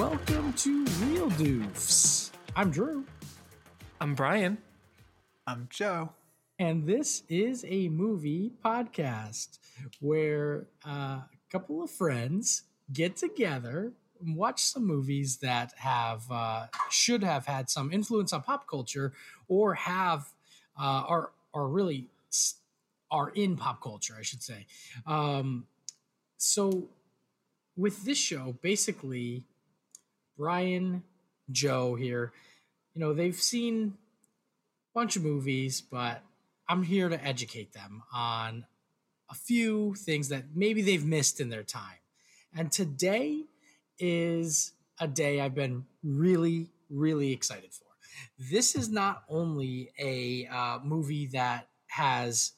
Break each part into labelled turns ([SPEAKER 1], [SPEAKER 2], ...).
[SPEAKER 1] welcome to Real Doofs. I'm Drew,
[SPEAKER 2] I'm Brian.
[SPEAKER 3] I'm Joe.
[SPEAKER 1] and this is a movie podcast where uh, a couple of friends get together and watch some movies that have uh, should have had some influence on pop culture or have uh, are are really are in pop culture, I should say. Um, so with this show, basically, Brian, Joe here, you know, they've seen a bunch of movies, but I'm here to educate them on a few things that maybe they've missed in their time. And today is a day I've been really, really excited for. This is not only a uh, movie that has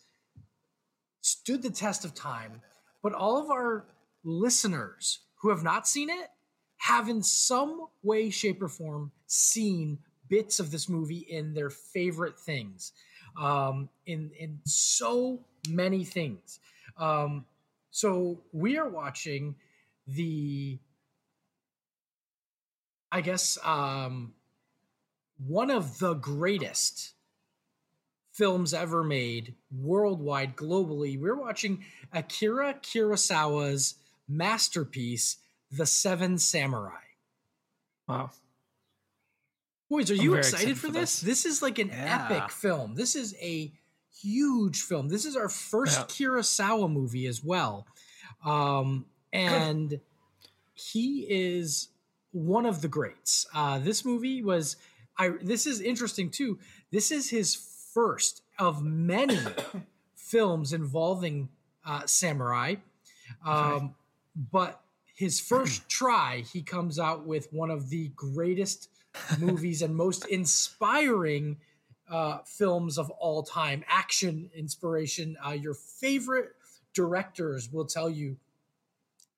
[SPEAKER 1] stood the test of time, but all of our listeners who have not seen it have in some way, shape, or form seen bits of this movie in their favorite things, um, in in so many things. Um, so we are watching the, I guess, um, one of the greatest films ever made worldwide, globally. We're watching Akira Kurosawa's masterpiece, The Seven Samurai.
[SPEAKER 2] Wow.
[SPEAKER 1] Boys, are
[SPEAKER 2] I'm
[SPEAKER 1] you excited,
[SPEAKER 2] excited
[SPEAKER 1] for this?
[SPEAKER 2] this.
[SPEAKER 1] This is like an
[SPEAKER 3] Yeah.
[SPEAKER 1] epic film. This is a huge film. This is our first
[SPEAKER 2] Yeah.
[SPEAKER 1] Kurosawa movie as well. Um, and he is one of the greats. Uh, this movie was I this is interesting too. This is his first of many films involving uh, samurai. Um, but his first try, he comes out with one of the greatest movies and most inspiring uh, films of all time. Action inspiration. Uh, your favorite directors will tell you,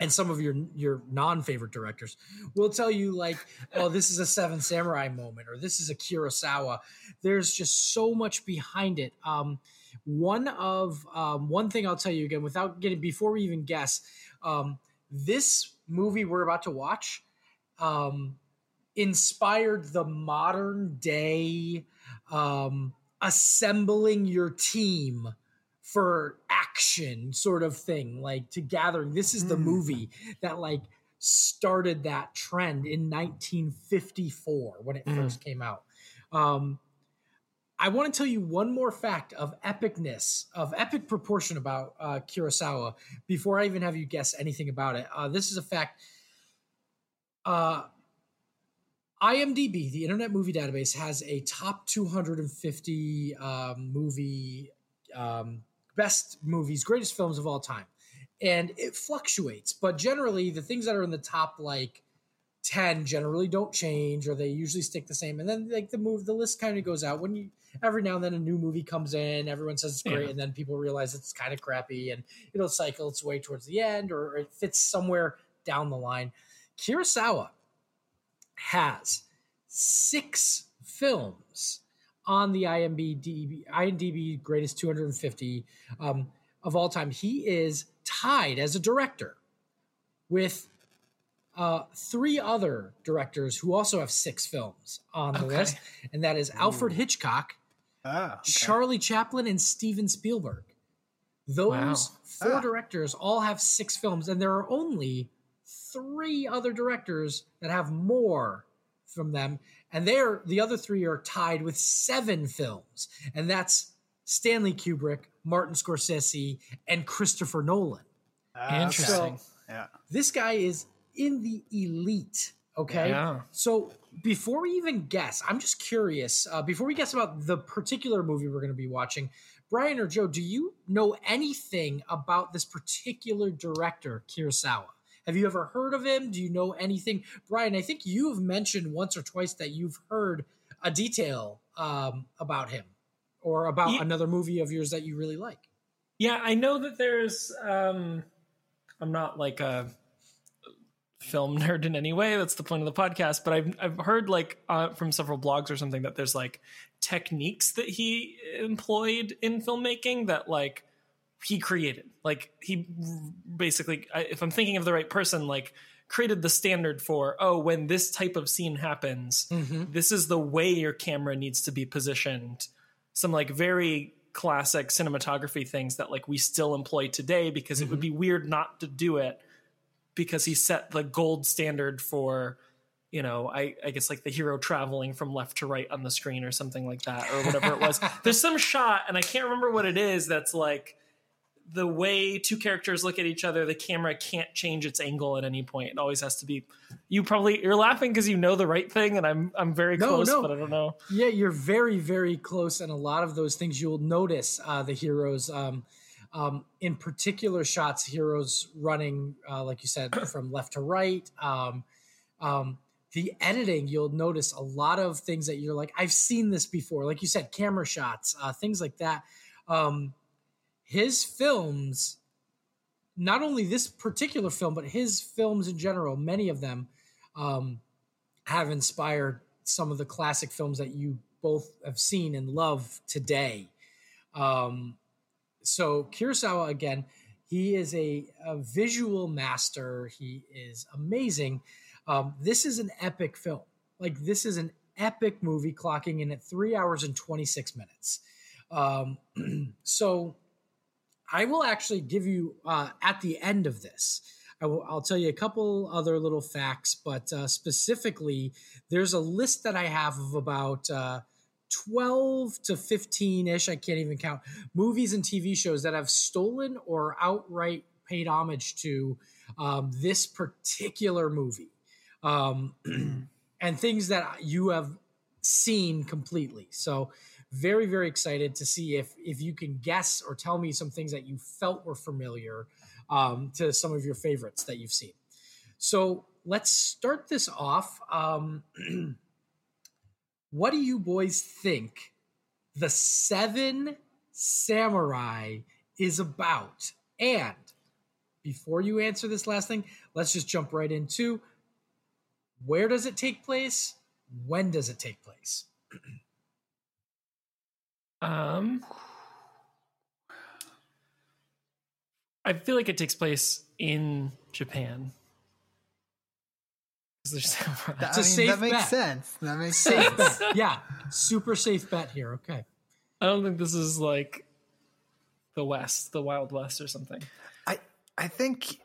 [SPEAKER 1] and some of your your non favorite directors will tell you like, oh, this is a Seven Samurai moment, or this is a Kurosawa. There's just so much behind it. Um, one of um, one thing I'll tell you again, without getting before we even guess, um, this movie we're about to watch um, inspired the modern day um, assembling your team for action sort of thing, like to gathering. This is the
[SPEAKER 3] Hmm.
[SPEAKER 1] movie that like started that trend in 1954 when it
[SPEAKER 2] Mhm.
[SPEAKER 1] first came out. Um, I want to tell you one more fact of epicness, of epic proportion about uh, Kurosawa before I even have you guess anything about it. Uh, this is a fact. Uh, IMDb, the Internet Movie Database, has a top 250 um, movie um, best movies, greatest films of all time, and it fluctuates. But generally, the things that are in the top like 10 generally don't change, or they usually stick the same. And then like the move, the list kind of goes out when you every now and then a new movie comes in, everyone says it's great,
[SPEAKER 2] Yeah.
[SPEAKER 1] and then people realize it's kind of crappy, and it'll cycle its way towards the end, or it fits somewhere down the line. Kurosawa has six films on the IMDb IMDb greatest 250 um, of all time. He is tied as a director with uh, three other directors who also have six films on the
[SPEAKER 2] Okay.
[SPEAKER 1] list, and that is Alfred. Hitchcock,
[SPEAKER 3] Ah, okay.
[SPEAKER 1] Charlie Chaplin, and Steven Spielberg. Those
[SPEAKER 2] Wow.
[SPEAKER 1] four
[SPEAKER 3] Ah.
[SPEAKER 1] directors all have six films, and there are only three other directors that have more from them, and they're the other three are tied with seven films, and that's Stanley Kubrick, Martin Scorsese, and Christopher Nolan.
[SPEAKER 3] Ah, okay.
[SPEAKER 2] Interesting.
[SPEAKER 3] Yeah.
[SPEAKER 1] This guy is in the elite. Okay.
[SPEAKER 2] Yeah.
[SPEAKER 1] So before we even guess, I'm just curious. Uh, before we guess about the particular movie we're going to be watching, Brian or Joe, do you know anything about this particular director, Kurosawa? Have you ever heard of him? Do you know anything? Brian, I think you've mentioned once or twice that you've heard a detail um, about him or about another movie of yours that you really like.
[SPEAKER 2] Yeah, I know that there's um I'm not like a film nerd in any way. That's the point of the podcast, but I've I've heard like uh, from several blogs or something that there's like techniques that he employed in filmmaking that like he created. Like he basically if I'm thinking of the right person like created the standard for oh when this type of scene happens
[SPEAKER 1] Mhm.
[SPEAKER 2] this is the way your camera needs to be positioned some like very classic cinematography things that like we still employ today because it would be weird not to do it because he set the gold standard for you know I, I guess like the hero traveling from left to right on the screen or something like that or whatever it was there's some shot and i can't remember what it is that's like the way two characters look at each other the camera can't change its angle at any point it always has to be you probably you're laughing because you know the right thing and i'm i'm very
[SPEAKER 1] No,
[SPEAKER 2] close
[SPEAKER 1] no.
[SPEAKER 2] but i don't know
[SPEAKER 1] Yeah, you're very, very close, and a lot of those things you'll notice uh, the heroes. Um, um, in particular shots, heroes running, uh, like you said, from left to right. Um, um, the editing, you'll notice a lot of things that you're like, I've seen this before. Like you said, camera shots, uh, things like that. Um, his films, not only this particular film, but his films in general, many of them um, have inspired some of the classic films that you both have seen and love today. Um, so Kurosawa again, he is a, a visual master. He is amazing. Um, this is an epic film. Like this is an epic movie, clocking in at three hours and twenty six minutes. Um, so I will actually give you uh, at the end of this. I will, I'll tell you a couple other little facts, but uh, specifically, there's a list that I have of about uh, 12 to 15 ish, I can't even count, movies and TV shows that have stolen or outright paid homage to um, this particular movie. Um, and things that you have seen completely. So, very, very excited to see if if you can guess or tell me some things that you felt were familiar um, to some of your favorites that you've seen. So let's start this off. Um, what do you boys think the Seven Samurai is about? And before you answer this last thing, let's just jump right into where does it take place? When does it take place?
[SPEAKER 2] Um, I feel like it takes place in Japan. 'Cause there's samurai.
[SPEAKER 3] That,
[SPEAKER 1] It's a
[SPEAKER 3] I mean,
[SPEAKER 1] safe
[SPEAKER 3] that makes
[SPEAKER 1] bet.
[SPEAKER 3] sense. That makes
[SPEAKER 1] Safe
[SPEAKER 3] sense.
[SPEAKER 1] bet. Yeah, super safe bet here. Okay.
[SPEAKER 2] I don't think this is like the West, the Wild West, or something.
[SPEAKER 3] I I think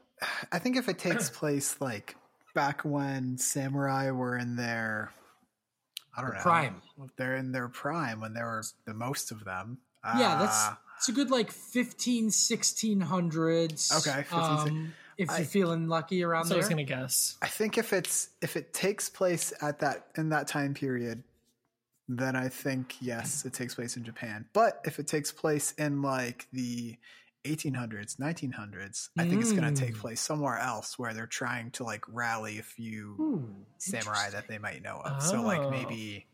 [SPEAKER 3] I think if it takes place like back when samurai were in their I don't
[SPEAKER 1] The
[SPEAKER 3] know
[SPEAKER 1] prime.
[SPEAKER 3] They're in their prime when there were the most of them.
[SPEAKER 1] Yeah, that's
[SPEAKER 3] Uh,
[SPEAKER 1] it's a good like 15, 1600s.
[SPEAKER 3] Okay, 15,
[SPEAKER 1] Um, if you're feeling lucky around
[SPEAKER 2] So I
[SPEAKER 1] there.
[SPEAKER 2] was gonna guess.
[SPEAKER 3] I think if it's if it takes place at that in that time period, then I think yes, it takes place in Japan. But if it takes place in like the 1800s, 1900s, I think it's going to take
[SPEAKER 1] Mm.
[SPEAKER 3] place somewhere else where they're trying to like rally a few
[SPEAKER 1] Ooh,
[SPEAKER 3] samurai that they might know of. So like
[SPEAKER 2] Oh.
[SPEAKER 3] maybe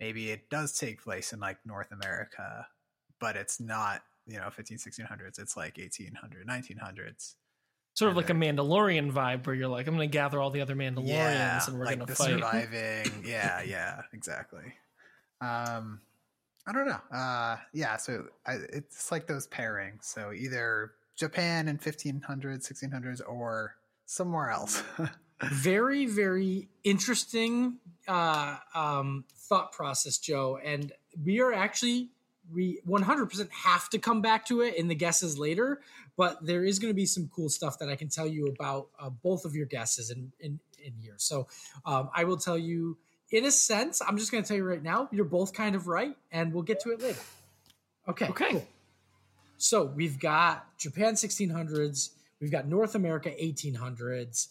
[SPEAKER 3] maybe it does take place in like North America, but it's not, you know, 15 1600s, it's like 1800 1900s.
[SPEAKER 2] Sort of like a Mandalorian vibe, where you're like, I'm gonna gather all the other Mandalorians and we're
[SPEAKER 3] like
[SPEAKER 2] gonna
[SPEAKER 3] the
[SPEAKER 2] fight.
[SPEAKER 3] surviving. yeah, yeah, exactly. Um, I don't know. Uh, yeah, so I, it's like those pairings. So either Japan in 1500s, 1600s, or somewhere else.
[SPEAKER 1] very very interesting uh, um, thought process joe and we are actually we 100% have to come back to it in the guesses later but there is going to be some cool stuff that i can tell you about uh, both of your guesses in, in, in here so um, i will tell you in a sense i'm just going to tell you right now you're both kind of right and we'll get to it later okay
[SPEAKER 2] Okay.
[SPEAKER 1] cool. so we've got japan 1600s we've got north america 1800s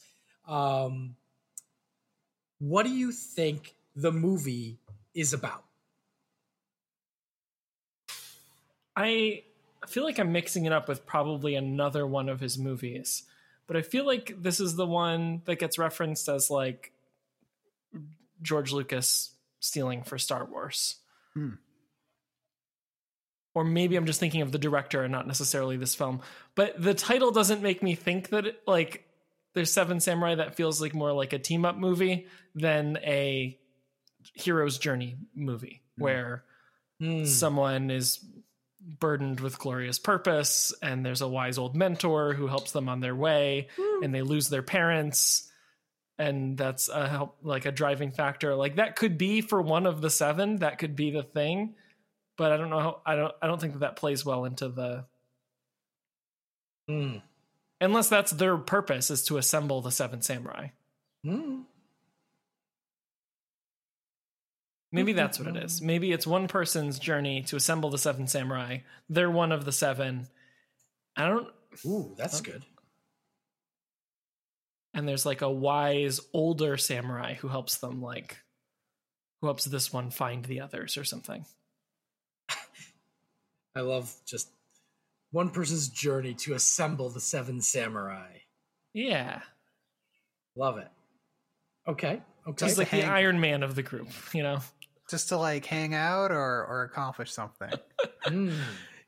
[SPEAKER 1] um, what do you think the movie is about?
[SPEAKER 2] I feel like I'm mixing it up with probably another one of his movies, but I feel like this is the one that gets referenced as like George Lucas stealing for Star Wars.
[SPEAKER 3] Hmm.
[SPEAKER 2] Or maybe I'm just thinking of the director and not necessarily this film. But the title doesn't make me think that it, like there's Seven Samurai that feels like more like a team up movie than a hero's journey movie
[SPEAKER 3] Hmm.
[SPEAKER 2] where
[SPEAKER 1] Hmm.
[SPEAKER 2] someone is burdened with glorious purpose and there's a wise old mentor who helps them on their way and they lose their parents and that's a help like a driving factor. Like that could be for one of the seven. That could be the thing, but I don't know. How, I don't. I don't think that that plays well into the
[SPEAKER 1] Hmm.
[SPEAKER 2] unless that's their purpose is to assemble the seven samurai.
[SPEAKER 1] Hmm.
[SPEAKER 2] Maybe that's what it is. Mm-hmm. Maybe it's one person's journey to assemble the seven samurai. They're one of the seven. I don't.
[SPEAKER 1] Ooh, that's good.
[SPEAKER 2] And there's like a wise older samurai who helps them, like, who helps this one find the others or something.
[SPEAKER 1] I love just one person's journey to assemble the seven samurai.
[SPEAKER 2] Yeah,
[SPEAKER 1] Love it. Okay. Okay.
[SPEAKER 2] he's like the Iron Man of the group, you know.
[SPEAKER 3] Just to like hang out or or accomplish something.
[SPEAKER 1] Hmm.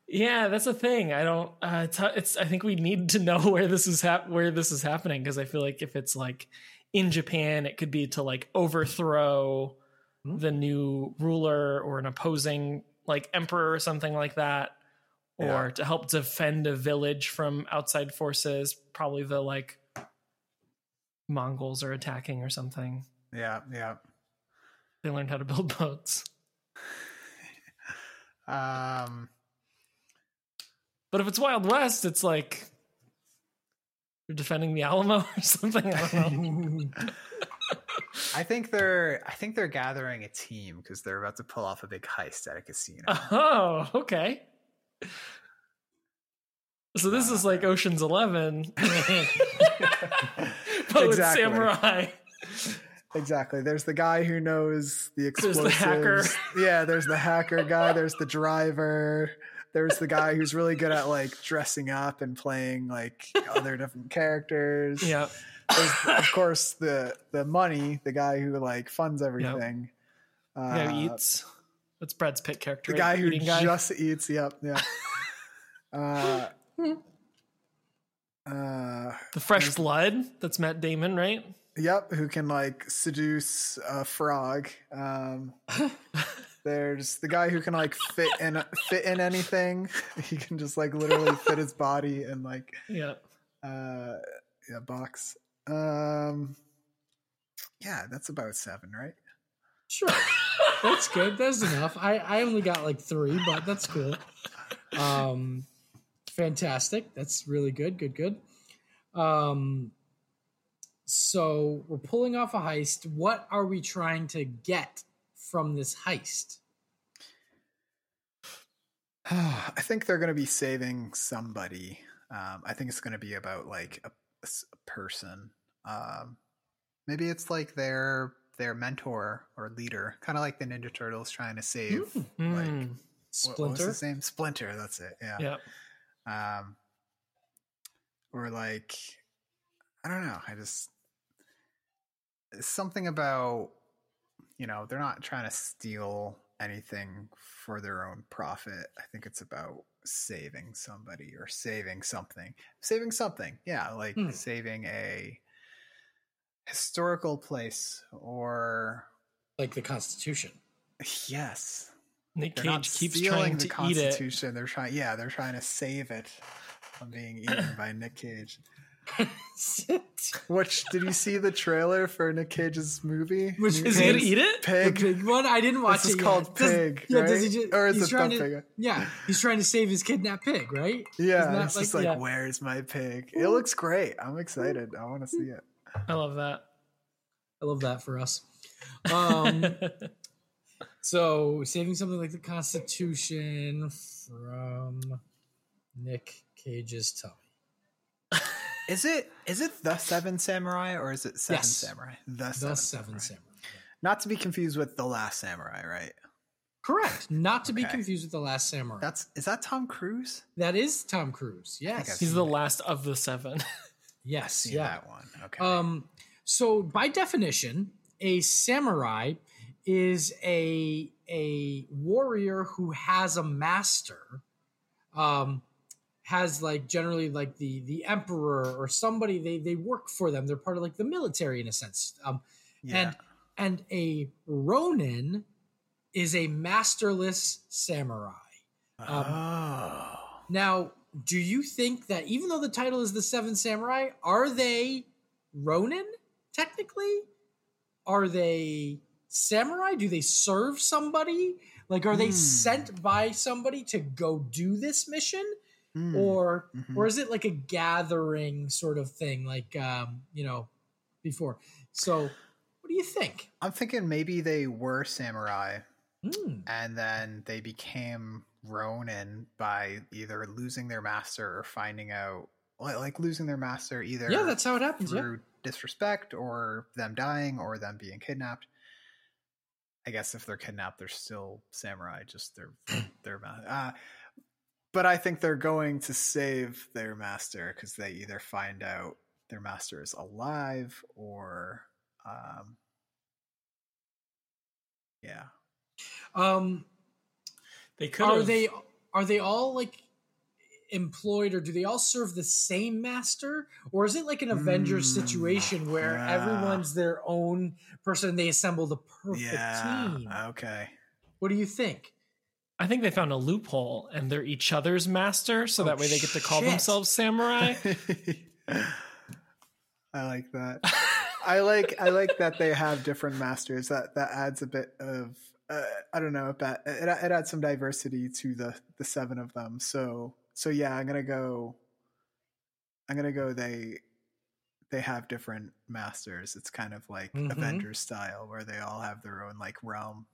[SPEAKER 2] Yeah, that's a thing. I don't. Uh, it's, it's. I think we need to know where this is hap- where this is happening because I feel like if it's like in Japan, it could be to like overthrow
[SPEAKER 1] Hmm.
[SPEAKER 2] the new ruler or an opposing like emperor or something like that, or
[SPEAKER 3] Yeah.
[SPEAKER 2] to help defend a village from outside forces. Probably the like Mongols are attacking or something.
[SPEAKER 3] Yeah, yeah.
[SPEAKER 2] They learned how to build boats.
[SPEAKER 3] Um,
[SPEAKER 2] But if it's Wild West, it's like you're defending the Alamo or something. I don't know.
[SPEAKER 3] I think they're I think they're gathering a team because they're about to pull off a big heist at a casino.
[SPEAKER 2] Oh, okay. So this is like Ocean's Eleven, but with samurai.
[SPEAKER 3] Exactly. There's the guy who knows the explosives.
[SPEAKER 2] There's the hacker.
[SPEAKER 3] Yeah, there's the hacker guy. There's the driver. There's the guy who's really good at like dressing up and playing like other different characters.
[SPEAKER 2] Yeah,
[SPEAKER 3] There's of course the the money, the guy who like funds everything.
[SPEAKER 2] who
[SPEAKER 3] Uh,
[SPEAKER 2] eats. That's Brad's Pitt character.
[SPEAKER 3] the guy who
[SPEAKER 2] guy.
[SPEAKER 3] just eats. Yep. Yeah. uh, uh,
[SPEAKER 2] the fresh blood. That's Matt Damon, right?
[SPEAKER 3] Yep, who can like seduce a frog. Um, there's the guy who can like fit in fit in anything. He can just like literally fit his body in like
[SPEAKER 2] Yeah.
[SPEAKER 3] uh, a box. Um, yeah, that's about seven, right?
[SPEAKER 1] Sure. That's good. That's enough. I, I only got like three, but that's cool. Um, fantastic. That's really good. Good, good. Um, so we're pulling off a heist. What are we trying to get from this heist?
[SPEAKER 3] I think they're going to be saving somebody. Um, I think it's going to be about like a person. Um, maybe it's like their their mentor or leader, kind of like the Ninja Turtles trying to save.
[SPEAKER 1] Hmm.
[SPEAKER 3] Like,
[SPEAKER 2] Mm,
[SPEAKER 3] what- what was
[SPEAKER 1] Splinter.
[SPEAKER 3] his name? Splinter. That's it. Yeah.
[SPEAKER 2] yeah.
[SPEAKER 3] Um, or like, I don't know. I just something about you know they're not trying to steal anything for their own profit. I think it's about saving somebody or saving something. Saving something. Yeah, like
[SPEAKER 1] Hmm.
[SPEAKER 3] saving a historical place or
[SPEAKER 1] Like the Constitution.
[SPEAKER 3] yes.
[SPEAKER 2] Nick
[SPEAKER 3] They're
[SPEAKER 2] Cage keeps
[SPEAKER 3] stealing
[SPEAKER 2] trying
[SPEAKER 3] the
[SPEAKER 2] to eat it.
[SPEAKER 3] Constitution. They're trying yeah, they're trying to save it from being eaten by Nick Cage. Which did you see the trailer for Nick Cage's movie?
[SPEAKER 1] Which
[SPEAKER 2] Is he gonna eat it?
[SPEAKER 1] the
[SPEAKER 3] Pig.
[SPEAKER 1] one? I didn't watch
[SPEAKER 3] This is
[SPEAKER 1] it yet.
[SPEAKER 3] called
[SPEAKER 1] Does-
[SPEAKER 3] Pig,
[SPEAKER 1] yeah, does he just,
[SPEAKER 3] Or is
[SPEAKER 1] he's
[SPEAKER 3] it
[SPEAKER 1] trying to,
[SPEAKER 3] Pig?
[SPEAKER 1] Yeah, he's trying to save his kidnapped pig, right?
[SPEAKER 3] Yeah, it's just
[SPEAKER 1] like-
[SPEAKER 3] like,
[SPEAKER 1] yeah.
[SPEAKER 3] where's my pig? It looks great. I'm excited. I want to see it.
[SPEAKER 2] I love that.
[SPEAKER 1] I love that for us. Um, so saving something like the Constitution from Nick Cage's tummy.
[SPEAKER 3] Is it is it the Seven Samurai or is it Seven
[SPEAKER 1] Yes.
[SPEAKER 3] Samurai? The,
[SPEAKER 1] The
[SPEAKER 3] Seven,
[SPEAKER 1] Seven
[SPEAKER 3] Samurai.
[SPEAKER 1] Samurai.
[SPEAKER 3] Not to be confused with the Last Samurai, right?
[SPEAKER 1] Correct. Not to be confused with the Last Samurai.
[SPEAKER 3] That's is that Tom Cruise?
[SPEAKER 1] that is Tom Cruise. Yes.
[SPEAKER 2] He's the last of the seven.
[SPEAKER 1] yes. Yeah.
[SPEAKER 3] that one. Okay.
[SPEAKER 1] Um, so by definition, a samurai is a a warrior who has a master. Um, has like generally like the the emperor or somebody they they work for them. They're part of like the military in a sense. Um,
[SPEAKER 3] yeah.
[SPEAKER 1] and and a ronin is a masterless samurai. um,
[SPEAKER 3] oh.
[SPEAKER 1] Now, do you think that even though the title is the Seven Samurai, are they Ronin? technically? Are they samurai? Do they serve somebody? Like, are they
[SPEAKER 3] Hmm.
[SPEAKER 1] sent by somebody to go do this mission?
[SPEAKER 3] Hmm.
[SPEAKER 1] Or
[SPEAKER 3] Mhm.
[SPEAKER 1] or is it like a gathering sort of thing, like um, you know, before? So what do you think?
[SPEAKER 3] I'm thinking maybe they were samurai
[SPEAKER 1] Hmm.
[SPEAKER 3] and then they became Ronin by either losing their master or finding out, like, losing their master either
[SPEAKER 1] Yeah, that's how it happens. Yeah.
[SPEAKER 3] through disrespect or them dying or them being kidnapped. I guess if they're kidnapped, they're still samurai, just their their ma- uh, But I think they're going to save their master because they either find out their master is alive or, um, yeah.
[SPEAKER 1] Um,
[SPEAKER 2] They could
[SPEAKER 1] are they are they all like employed or do they all serve the same master or is it like an avengers
[SPEAKER 3] Hmm,
[SPEAKER 1] situation where
[SPEAKER 3] yeah.
[SPEAKER 1] everyone's their own person and they assemble the perfect
[SPEAKER 3] yeah.
[SPEAKER 1] team
[SPEAKER 3] Okay.
[SPEAKER 1] what do you think
[SPEAKER 2] I think they found a loophole and they're each other's master, so
[SPEAKER 1] Oh,
[SPEAKER 2] that way they get to call
[SPEAKER 1] shit.
[SPEAKER 2] themselves samurai.
[SPEAKER 3] I like that. I like I like that they have different masters. That that adds a bit of uh, I don't know. It, it it adds some diversity to the the seven of them. So so yeah, I'm gonna go. I'm gonna go. They they have different masters. It's kind of like
[SPEAKER 1] Mhm.
[SPEAKER 3] Avengers style, where they all have their own like realm.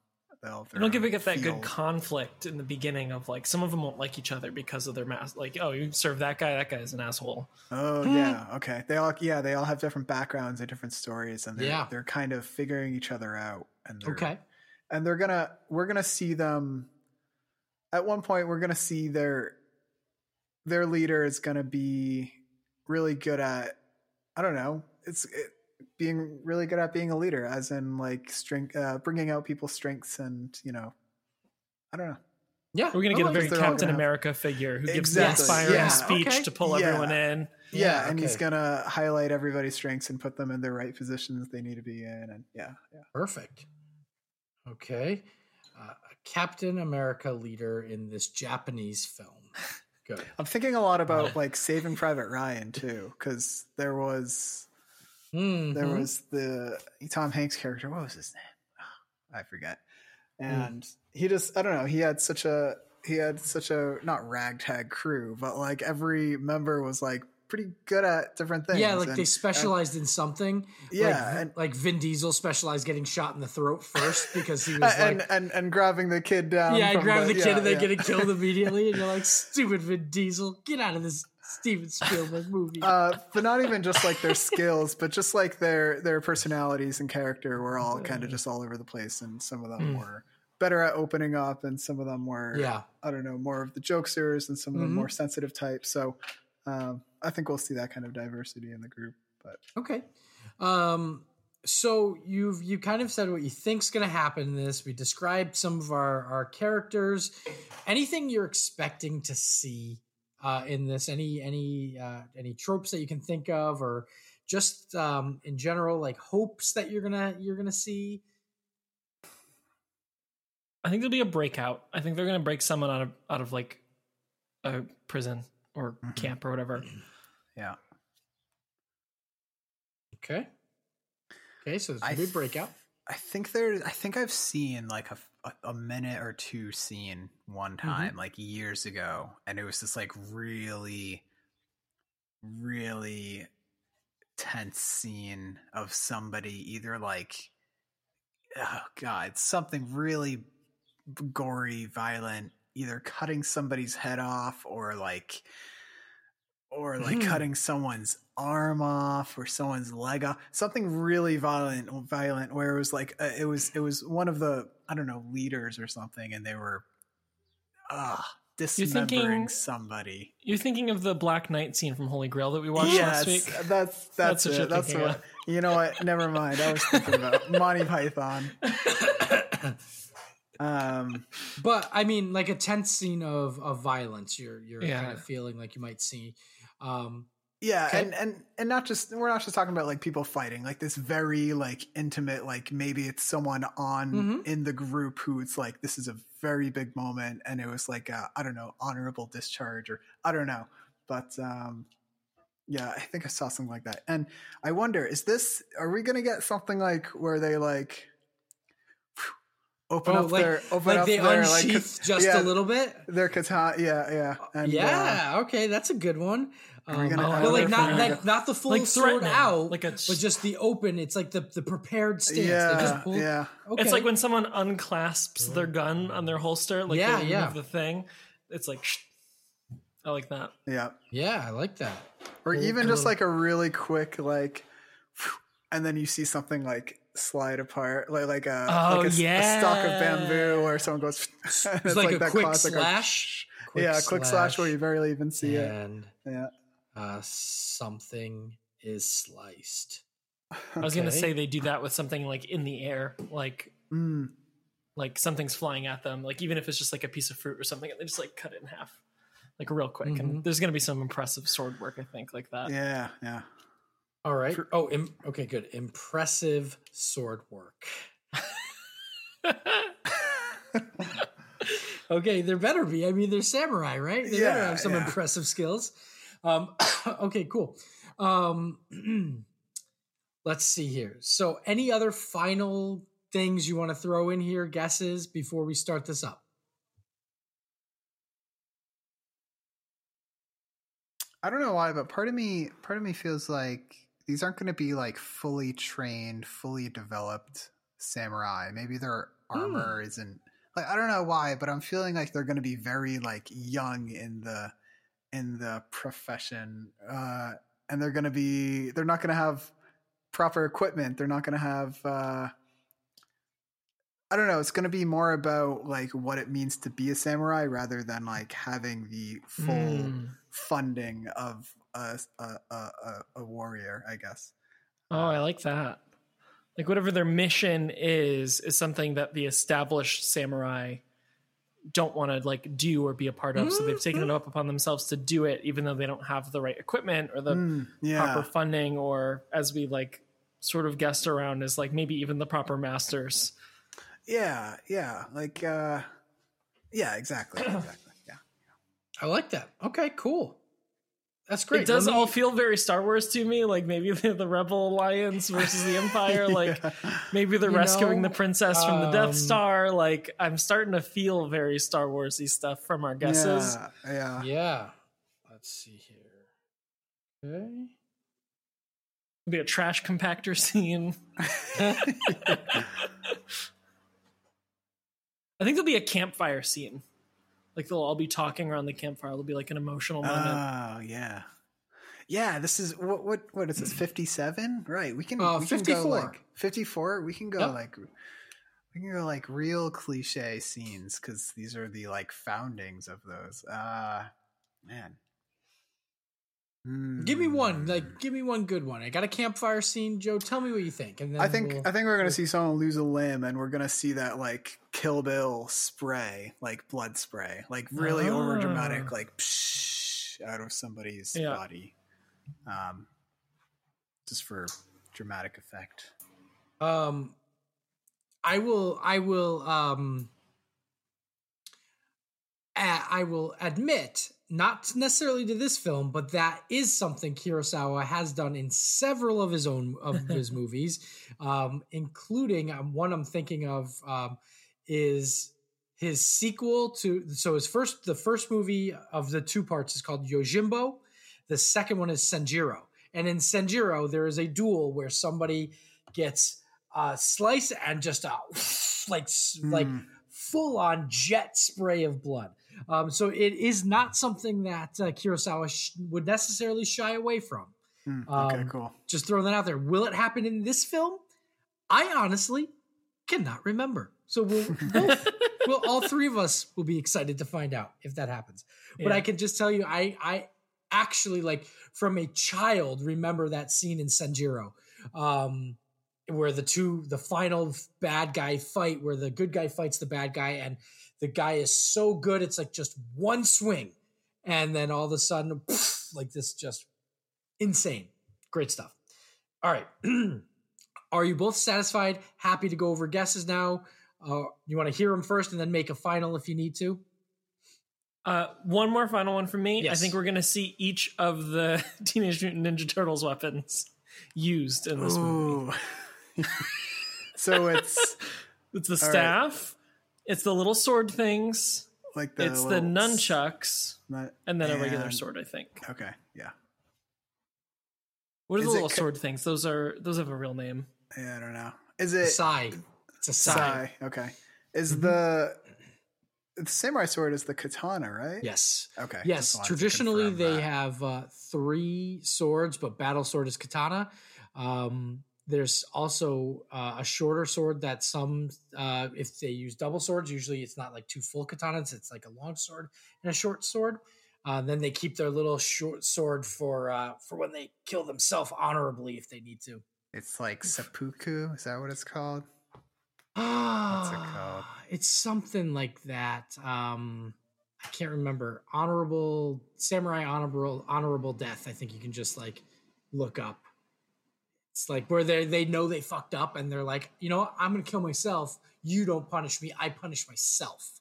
[SPEAKER 3] They all have their
[SPEAKER 2] don't give it get that good conflict in the beginning of like some of them won't like each other because of their mass. Like, oh, you serve that guy, that guy's an asshole.
[SPEAKER 3] Oh
[SPEAKER 1] Hmm.
[SPEAKER 3] yeah, okay. They all yeah, they all have different backgrounds and different stories, and they're
[SPEAKER 1] Yeah.
[SPEAKER 3] they're kind of figuring each other out. And they're,
[SPEAKER 1] okay
[SPEAKER 3] and they're gonna we're gonna see them at one point. We're gonna see their their leader is gonna be really good at I don't know. It's it, being really good at being a leader, as in like strength, uh, bringing out people's strengths, and you know, I don't know.
[SPEAKER 1] yeah
[SPEAKER 2] We're gonna
[SPEAKER 1] I
[SPEAKER 2] get a very
[SPEAKER 1] it.
[SPEAKER 3] they're all
[SPEAKER 2] Captain
[SPEAKER 3] gonna have-
[SPEAKER 2] America figure who gives
[SPEAKER 3] Exactly,
[SPEAKER 2] the inspiring
[SPEAKER 3] yeah.
[SPEAKER 2] speech
[SPEAKER 1] Okay.
[SPEAKER 2] to pull
[SPEAKER 3] Yeah.
[SPEAKER 2] everyone in.
[SPEAKER 3] Yeah,
[SPEAKER 1] Yeah,
[SPEAKER 3] and he's gonna highlight everybody's strengths and put them in the right positions they need to be in, and yeah, yeah.
[SPEAKER 1] perfect okay uh, Captain America leader in this Japanese film good
[SPEAKER 3] I'm thinking a lot about like Saving Private Ryan too, because there was
[SPEAKER 1] Mhm.
[SPEAKER 3] there was the Tom Hanks character. What was his name? I forget. And he just I don't know. He had such a he had such a not ragtag crew, but like every member was like pretty good at different things.
[SPEAKER 1] yeah like
[SPEAKER 3] and-
[SPEAKER 1] they specialized in something
[SPEAKER 3] Yeah,
[SPEAKER 1] like,
[SPEAKER 3] and-
[SPEAKER 1] like Vin Diesel specialized getting shot in the throat first because he was like
[SPEAKER 3] and and grabbing the kid down.
[SPEAKER 1] yeah, I
[SPEAKER 3] from
[SPEAKER 1] grab the, kid
[SPEAKER 3] yeah,
[SPEAKER 1] and then
[SPEAKER 3] yeah.
[SPEAKER 1] getting killed immediately, and you're like, stupid Vin Diesel, get out of this Steven Spielberg movie.
[SPEAKER 3] uh, but not even just like their skills, but just like their their personalities and character were all kind of just all over the place, and some of them
[SPEAKER 2] Mm.
[SPEAKER 3] were better at opening up, and some of them were
[SPEAKER 1] yeah,
[SPEAKER 3] I don't know more of the jokesters, and some of them
[SPEAKER 1] Mhm.
[SPEAKER 3] more sensitive types. So um, I think we'll see that kind of diversity in the group. But
[SPEAKER 1] okay. Um, so you've you kind of said what you think's going to happen in this. We described some of our our characters. Anything you're expecting to see uh, in this? Any any uh, any tropes that you can think of, or just um, in general, like hopes that you're gonna you're gonna see?
[SPEAKER 2] I think there'll be a breakout. I think they're gonna break someone out of out of like a prison or
[SPEAKER 3] Mhm.
[SPEAKER 2] camp or whatever.
[SPEAKER 3] yeah,
[SPEAKER 1] Okay. Okay, so there's
[SPEAKER 3] I
[SPEAKER 1] a big breakout.
[SPEAKER 3] I think there. I think I've seen like a, a, a minute or two scene one
[SPEAKER 1] Mm-hmm.
[SPEAKER 3] time, like years ago, and it was this like really, really tense scene of somebody either like, oh god, something really gory, violent, either cutting somebody's head off or like or like
[SPEAKER 1] Mhm.
[SPEAKER 3] cutting someone's arm off or someone's leg off something really violent violent where it was like uh, it was it was one of the i don't know leaders or something and they were uh dismembering
[SPEAKER 2] thinking-
[SPEAKER 3] somebody
[SPEAKER 2] You're thinking of the Black Knight scene from Holy Grail that we watched
[SPEAKER 3] yes
[SPEAKER 2] last week.
[SPEAKER 3] that's that's
[SPEAKER 2] That's what
[SPEAKER 3] it
[SPEAKER 2] you're
[SPEAKER 3] that's
[SPEAKER 2] thinking
[SPEAKER 3] what
[SPEAKER 2] of.
[SPEAKER 3] you know what never mind i was thinking about monty python um
[SPEAKER 1] But I mean, like a tense scene of of violence, you're you're
[SPEAKER 2] Yeah.
[SPEAKER 1] kind of feeling like you might see. Um,
[SPEAKER 3] Yeah,
[SPEAKER 1] Okay.
[SPEAKER 3] and and and not just we're not just talking about like people fighting, like this very like intimate, like maybe it's someone on
[SPEAKER 1] Mhm.
[SPEAKER 3] in the group who it's like this is a very big moment, and it was like I I don't know honorable discharge or I don't know, but um Yeah, I think I saw something like that. And I wonder, is this are we gonna get something like where they like open
[SPEAKER 1] Oh,
[SPEAKER 3] up
[SPEAKER 1] like,
[SPEAKER 3] their open
[SPEAKER 1] like
[SPEAKER 3] up
[SPEAKER 1] they
[SPEAKER 3] their
[SPEAKER 1] unsheath
[SPEAKER 3] like
[SPEAKER 1] just
[SPEAKER 3] yeah,
[SPEAKER 1] a little bit.
[SPEAKER 3] their katana yeah, yeah. And, uh,
[SPEAKER 1] yeah, okay, that's a good one.
[SPEAKER 3] Are we
[SPEAKER 1] Um,
[SPEAKER 3] gonna-
[SPEAKER 2] I
[SPEAKER 1] but like not like
[SPEAKER 3] gonna-
[SPEAKER 1] not the full
[SPEAKER 2] Like
[SPEAKER 1] sword out,
[SPEAKER 2] like a-
[SPEAKER 1] but just the open. It's like the the prepared stance. They
[SPEAKER 3] yeah,
[SPEAKER 1] just pull,
[SPEAKER 3] yeah.
[SPEAKER 1] Okay.
[SPEAKER 2] It's like when someone unclasps their gun on their holster, like
[SPEAKER 1] Yeah,
[SPEAKER 2] they
[SPEAKER 1] yeah.
[SPEAKER 2] the thing. It's like, I like that.
[SPEAKER 3] Yeah.
[SPEAKER 1] yeah, I like that.
[SPEAKER 3] Or
[SPEAKER 1] Cool,
[SPEAKER 3] even just like a really quick like and then you see something like slide apart like like a
[SPEAKER 2] Oh,
[SPEAKER 3] like a, s- a stalk of bamboo
[SPEAKER 2] yeah.
[SPEAKER 3] or someone goes and
[SPEAKER 1] It's like, a
[SPEAKER 3] that
[SPEAKER 1] quick
[SPEAKER 3] classic, like,
[SPEAKER 1] slash.
[SPEAKER 3] yeah a quick slash where you barely even see it yeah
[SPEAKER 1] uh, something is sliced.
[SPEAKER 2] I was gonna say they do that with something like in the air, like
[SPEAKER 3] Mm,
[SPEAKER 2] like something's flying at them, like even if it's just like a piece of fruit or something, they just like cut it in half, like real quick. And there's gonna be some impressive sword work, I think, like that.
[SPEAKER 3] yeah yeah
[SPEAKER 1] All right. Oh, Im- okay, good. Impressive sword work. okay, there better be. I mean, they're samurai, right? They better
[SPEAKER 3] Yeah,
[SPEAKER 1] have some
[SPEAKER 3] yeah.
[SPEAKER 1] impressive skills. Um, okay, cool. Um, let's see here. So, any other final things you want to throw in here? Guesses before we start this up?
[SPEAKER 3] I don't know why, but part of me, part of me feels like these aren't going to be like fully trained, fully developed samurai. Maybe their armor isn't like I don't know why, but I'm feeling like they're going to be very like young in the in the profession, uh, and they're going to be they're not going to have proper equipment. They're not going to have. Uh, I don't know. It's going to be more about like what it means to be a samurai rather than like having the full
[SPEAKER 2] Mm.
[SPEAKER 3] funding of a a, a, a, a warrior, I guess.
[SPEAKER 2] Oh, I like that. Like whatever their mission is, is something that the established samurai don't want to like do or be a part of. So they've taken it up upon themselves to do it, even though they don't have the right equipment or the
[SPEAKER 3] Mm, yeah,
[SPEAKER 2] proper funding, or as we like sort of guessed around, is like maybe even the proper masters.
[SPEAKER 3] yeah, yeah. Like, uh, yeah, exactly, exactly. Yeah,
[SPEAKER 1] I like that. Okay, cool. That's great.
[SPEAKER 2] It does
[SPEAKER 1] me-
[SPEAKER 2] all feel very Star Wars to me, like maybe the, the Rebel Alliance versus the Empire, like
[SPEAKER 3] Yeah.
[SPEAKER 2] maybe they're
[SPEAKER 1] You
[SPEAKER 2] rescuing
[SPEAKER 1] know,
[SPEAKER 2] the princess from the
[SPEAKER 1] um,
[SPEAKER 2] Death Star. Like I'm starting to feel very Star Warsy stuff from our guesses.
[SPEAKER 3] Yeah, yeah.
[SPEAKER 1] Yeah. Let's see here. Okay.
[SPEAKER 2] It'll be a trash compactor scene. I think there'll be a campfire scene. Like they'll all be talking around the campfire. It'll be like an emotional moment.
[SPEAKER 3] Oh, yeah. Yeah, this is what what what is this? Fifty seven, right? We can
[SPEAKER 1] Uh,
[SPEAKER 3] we can
[SPEAKER 1] 54.
[SPEAKER 3] go like fifty four. We can go
[SPEAKER 1] Yep.
[SPEAKER 3] like we can go like real cliche scenes because these are the like foundings of those. Uh man,
[SPEAKER 1] Give me one.
[SPEAKER 3] Hmm.
[SPEAKER 1] Like, give me one good one. I got a campfire scene, Joe. Tell me what you think. And then
[SPEAKER 3] I think
[SPEAKER 1] we'll-
[SPEAKER 3] I think we're gonna see someone lose a limb, and we're gonna see that like Kill Bill spray, like blood spray, like really over dramatic,
[SPEAKER 2] Ah.
[SPEAKER 3] like psh, out of somebody's
[SPEAKER 2] Yeah.
[SPEAKER 3] body, um, just for dramatic effect.
[SPEAKER 1] um, I will. I will. Um, I will admit, not necessarily to this film, but that is something Kurosawa has done in several of his own of his movies, um, including um, one I'm thinking of um, is his sequel to. So his first, the first movie of the two parts is called Yojimbo. The second one is Sanjuro, and in Sanjuro there is a duel where somebody gets uh, sliced and just a like s- like
[SPEAKER 3] Mm.
[SPEAKER 1] full on jet spray of blood. Um, so it is not something that uh, Kurosawa sh- would necessarily shy away from.
[SPEAKER 3] Mm, okay,
[SPEAKER 1] Um,
[SPEAKER 3] cool.
[SPEAKER 1] Just throwing that out there. Will it happen in this film? I honestly cannot remember. So we'll, both, we'll all three of us will be excited to find out if that happens. But
[SPEAKER 2] Yeah.
[SPEAKER 1] I can just tell you, I I actually like from a child remember that scene in Sanjuro, um, where the two the final bad guy fight, where the good guy fights the bad guy, and the guy is so good, it's like just one swing, and then all of a sudden, like this, just insane, great stuff. All right. Are you both satisfied? Happy to go over guesses now? Uh, you want to hear them first and then make a final if you need to?
[SPEAKER 2] Uh, one more final one from me. I think we're going to see each of the Teenage Mutant Ninja Turtles weapons used in this movie.
[SPEAKER 3] So it's
[SPEAKER 2] It's the
[SPEAKER 3] All right.
[SPEAKER 2] staff, it's the little sword things,
[SPEAKER 3] like the
[SPEAKER 2] it's the
[SPEAKER 3] little s-
[SPEAKER 2] nunchucks,
[SPEAKER 3] nut-
[SPEAKER 2] and then a regular sword. I think.
[SPEAKER 3] Okay, yeah,
[SPEAKER 2] What are
[SPEAKER 3] Is
[SPEAKER 2] the little
[SPEAKER 3] co-
[SPEAKER 2] sword things? Those are those have a real name.
[SPEAKER 3] yeah. I don't know. Is it
[SPEAKER 1] Sai. It's a Sai.
[SPEAKER 3] Sai? Okay. Is
[SPEAKER 1] Mhm.
[SPEAKER 3] the the samurai sword is the katana, right?
[SPEAKER 1] Yes.
[SPEAKER 3] Okay.
[SPEAKER 1] Yes.
[SPEAKER 3] just wanted to
[SPEAKER 1] Traditionally, they
[SPEAKER 3] that.
[SPEAKER 1] have uh, three swords, but battle sword is katana. Um, there's also uh, a shorter sword that some, uh, if they use double swords, usually it's not like two full katanas. It's like a long sword and a short sword. Uh, then they keep their little short sword for uh, for when they kill themselves honorably if they need to.
[SPEAKER 3] It's like seppuku. Is that what it's called?
[SPEAKER 1] Ah,
[SPEAKER 3] it called?
[SPEAKER 1] It's something like that. Um, I can't remember. Honorable samurai honorable honorable death. I think you can just like look up. It's like where they they know they fucked up and they're like, you know, what? I'm gonna kill myself. You don't punish me. I punish myself.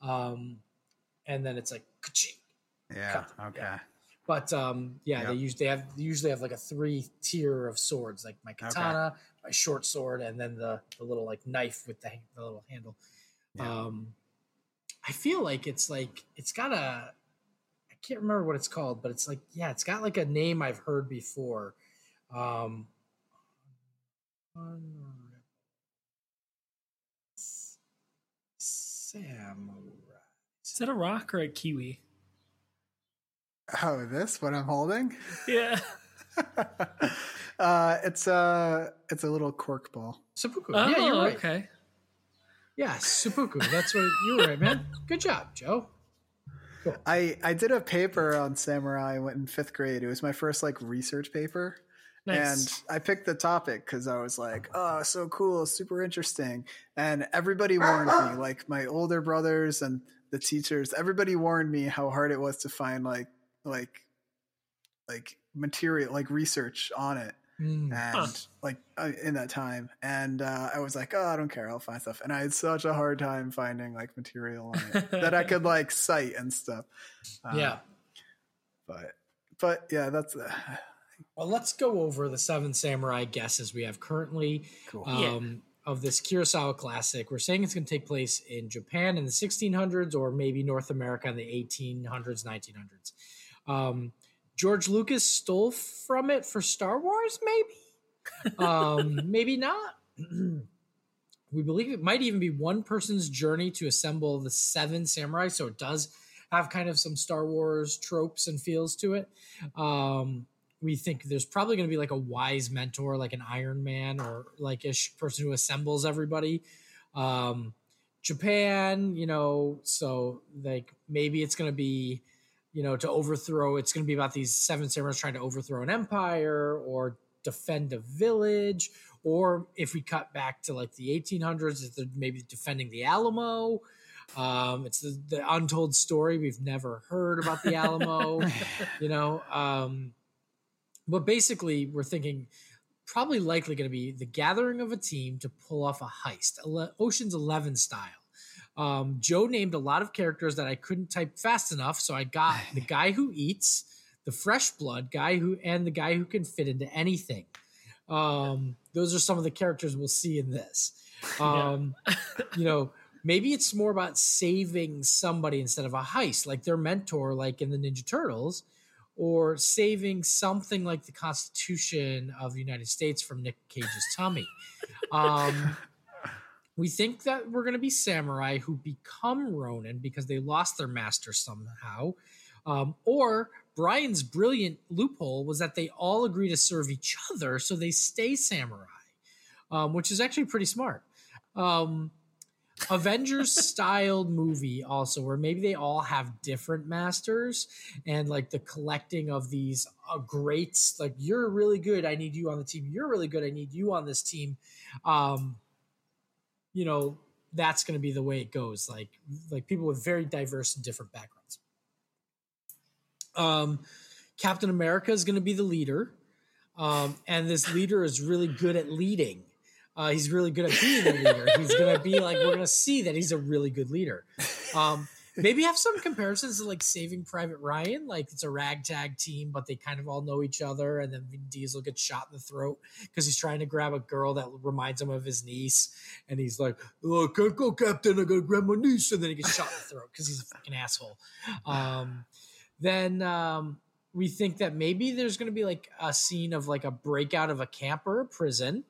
[SPEAKER 1] Um, and then it's like.
[SPEAKER 3] Yeah. Okay.
[SPEAKER 1] Yeah. But um, yeah, they
[SPEAKER 3] Yep.
[SPEAKER 1] usually have they usually have like a three tier of swords, like my katana, my short sword, and then the the little like knife with the, the little handle.
[SPEAKER 3] Yeah.
[SPEAKER 1] Um, I feel like it's like it's got a I can't remember what it's called, but it's like yeah, it's got like a name I've heard before. Um, Samurai.
[SPEAKER 2] Is that a rock or a kiwi?
[SPEAKER 3] Oh, this what I'm holding?
[SPEAKER 2] Yeah.
[SPEAKER 3] uh, it's a it's a little cork ball.
[SPEAKER 1] Seppuku.
[SPEAKER 2] Oh,
[SPEAKER 1] yeah, you're right.
[SPEAKER 2] okay.
[SPEAKER 1] Yeah, seppuku. That's what you were right, man. Good job, Joe.
[SPEAKER 3] I I did a paper on samurai. I went in fifth grade. It was my first like research paper.
[SPEAKER 2] Nice.
[SPEAKER 3] And I picked the topic because I was like, oh, so cool, super interesting. And everybody warned me, like my older brothers and the teachers, everybody warned me how hard it was to find like like like material, like research on it.
[SPEAKER 1] Mm.
[SPEAKER 3] And
[SPEAKER 2] Huh.
[SPEAKER 3] like uh, in that time, and uh, I was like, "Oh, I don't care. I'll find stuff." And I had such a hard time finding like material on it that I could like cite and stuff. Um,
[SPEAKER 1] yeah.
[SPEAKER 3] but but yeah, that's uh,
[SPEAKER 1] Well, let's go over the seven samurai guesses we have currently
[SPEAKER 3] cool.
[SPEAKER 1] um,
[SPEAKER 2] Yeah.
[SPEAKER 1] of this Kurosawa classic. We're saying it's going to take place in Japan in the 1600s or maybe North America in the 1800s, 1900s. Um, George Lucas stole from it for Star Wars, maybe, um, maybe not. we believe it might even be one person's journey to assemble the seven samurai, so it does have kind of some Star Wars tropes and feels to it. Um, we think there's probably going to be like a wise mentor, like an Iron Man or like a person who assembles everybody. Um, Japan, you know, so like maybe it's going to be, you know, to overthrow. It's going to be about these seven samurais trying to overthrow an empire or defend a village, or if we cut back to like the 1800s, it's maybe defending the Alamo. Um, it's the, the untold story we've never heard about the Alamo, you know. Um, but basically, we're thinking probably likely going to be the gathering of a team to pull off a heist, Ocean's Eleven style. Um, Joe named a lot of characters that I couldn't type fast enough, so I got the guy who eats, the fresh blood guy who, and the guy who can fit into anything. Um, those are some of the characters we'll see in this. Um, you know, maybe it's more about saving somebody instead of a heist, like their mentor, like in the Ninja Turtles, or saving something like the Constitution of the United States from Nick Cage's tummy. Um, we think that we're going to be samurai who become Ronin because they lost their master somehow. Um, or Brian's brilliant loophole was that they all agree to serve each other, so they stay samurai, um, which is actually pretty smart. Um, Avengers styled movie also where maybe they all have different masters and like the collecting of these uh, greats like you're really good I need you on the team. You're really good I need you on this team. Um you know that's going to be the way it goes like like people with very diverse and different backgrounds. Um Captain America is going to be the leader um and this leader is really good at leading uh, he's really good at being a leader. He's to be like, we're to see that he's a really good leader. Um, maybe have some comparisons to like Saving Private Ryan. Like it's a ragtag team, but they kind of all know each other. And then Vin Diesel gets shot in the throat because he's trying to grab a girl that reminds him of his niece. And he's like, "Oh, I can't go, Captain. I gotta grab my niece." And then he gets shot in the throat because he's a fucking asshole. Um, then um, we think that maybe there's going to be like a scene of like a breakout of a camper prison.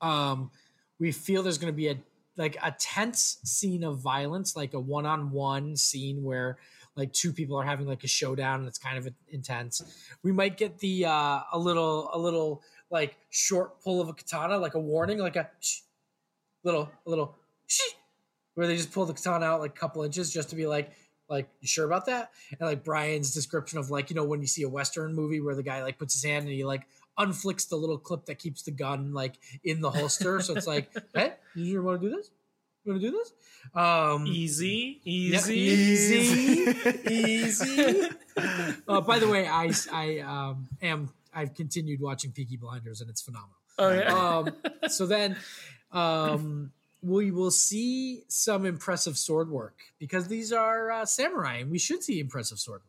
[SPEAKER 1] Um, we feel there's going to be a like a tense scene of violence, like a one-on-one scene where like two people are having like a showdown and it's kind of intense. We might get the uh, a little a little like short pull of a katana, like a warning, like a little a little where they just pull the katana out like a couple inches just to be like like you sure about that and like brian's description of like you know when you see a western movie where the guy like puts his hand and he like unflicks the little clip that keeps the gun like in the holster so it's like hey you want to do this you want to do this um
[SPEAKER 2] Easy,
[SPEAKER 1] yeah,
[SPEAKER 2] easy.
[SPEAKER 1] easy easy uh, by the way i i um am i've continued watching peaky blinders and it's phenomenal
[SPEAKER 2] Oh yeah.
[SPEAKER 1] um, so then um, we will see some impressive sword work because these are uh, samurai and we should see impressive sword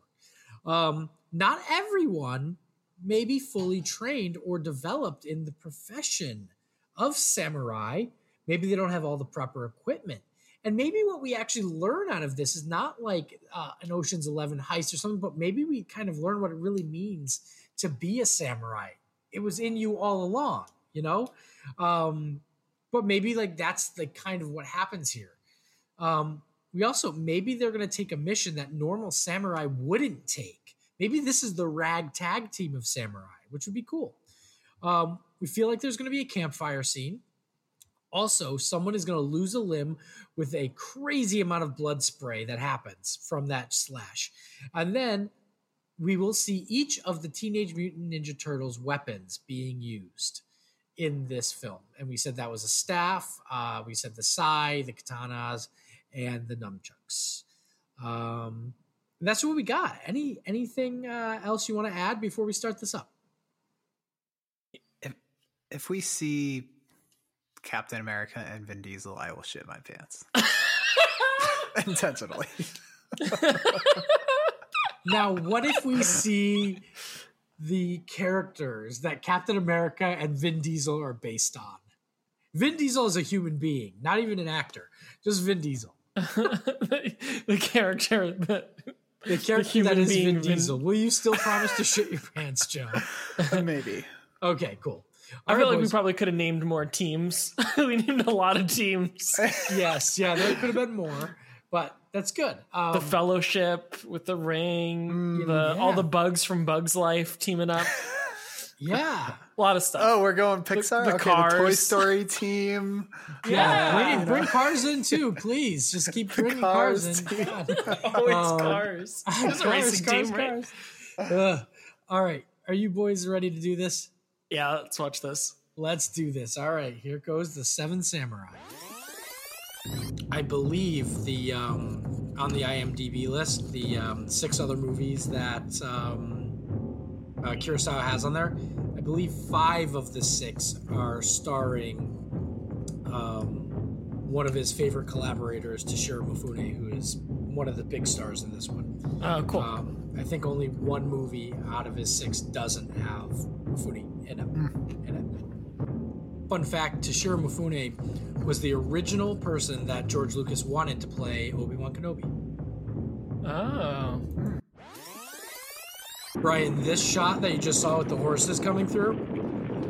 [SPEAKER 1] work. Um, not everyone may be fully trained or developed in the profession of samurai. Maybe they don't have all the proper equipment. And maybe what we actually learn out of this is not like uh, an Ocean's 11 heist or something, but maybe we kind of learn what it really means to be a samurai. It was in you all along, you know? Um, but maybe like that's like kind of what happens here. Um, we also maybe they're going to take a mission that normal samurai wouldn't take. Maybe this is the ragtag team of samurai, which would be cool. Um, we feel like there's going to be a campfire scene. Also, someone is going to lose a limb with a crazy amount of blood spray that happens from that slash. And then we will see each of the Teenage Mutant Ninja Turtles weapons being used in this film. And we said that was a staff. Uh, we said the sai, the katanas, and the nunchucks. Um, that's what we got. Any anything uh, else you want to add before we start this up?
[SPEAKER 3] If if we see Captain America and Vin Diesel, I will shit my pants intentionally.
[SPEAKER 1] Now, what if we see the characters that Captain America and Vin Diesel are based on? Vin Diesel is a human being, not even an actor, just Vin Diesel.
[SPEAKER 2] the character that
[SPEAKER 1] The character
[SPEAKER 2] human
[SPEAKER 1] that is
[SPEAKER 2] being
[SPEAKER 1] Vin
[SPEAKER 2] Vin-
[SPEAKER 1] Diesel. Will you still promise to shit your pants, Joe?
[SPEAKER 3] Maybe.
[SPEAKER 1] Okay, cool.
[SPEAKER 2] I
[SPEAKER 1] All
[SPEAKER 2] feel
[SPEAKER 1] right,
[SPEAKER 2] like we probably could have named more teams. we named a lot of teams.
[SPEAKER 1] yes, yeah, there could have been more, but that's good. Um,
[SPEAKER 2] the Fellowship with the ring,
[SPEAKER 3] Mm,
[SPEAKER 2] the all the bugs from Bugs Life teaming up.
[SPEAKER 1] Yeah,
[SPEAKER 2] A lot of stuff.
[SPEAKER 3] Oh, we're going Pixar.
[SPEAKER 2] the
[SPEAKER 3] okay, the Toy Story team.
[SPEAKER 1] yeah.
[SPEAKER 2] Yeah.
[SPEAKER 1] Bring, bring cars in too, please. Just keep bringing cars,
[SPEAKER 3] Cars
[SPEAKER 1] in.
[SPEAKER 3] team.
[SPEAKER 1] God.
[SPEAKER 2] Always
[SPEAKER 1] Um,
[SPEAKER 2] cars. There's a
[SPEAKER 1] Cars,
[SPEAKER 2] racing
[SPEAKER 1] cars,
[SPEAKER 2] team, right?
[SPEAKER 1] cars. Ugh. All right, are you boys ready to do this?
[SPEAKER 2] Yeah, let's watch this.
[SPEAKER 1] Let's do this. All right, here goes the Seven Samurai. I believe the um, on the IMDb list, the um, six other movies that um, uh, Kurosawa has on there. I believe five of the six are starring um, one of his favorite collaborators, Toshiro Mifune, who is one of the big stars in this one.
[SPEAKER 2] Oh, cool.
[SPEAKER 1] Um, I think only one movie out of his six doesn't have Mifune in it. In it. Fun fact: Toshiro Mifune was the original person that George Lucas wanted to play Obi Wan Kenobi.
[SPEAKER 2] oh.
[SPEAKER 1] Brian, this shot that you just saw with the horses coming through,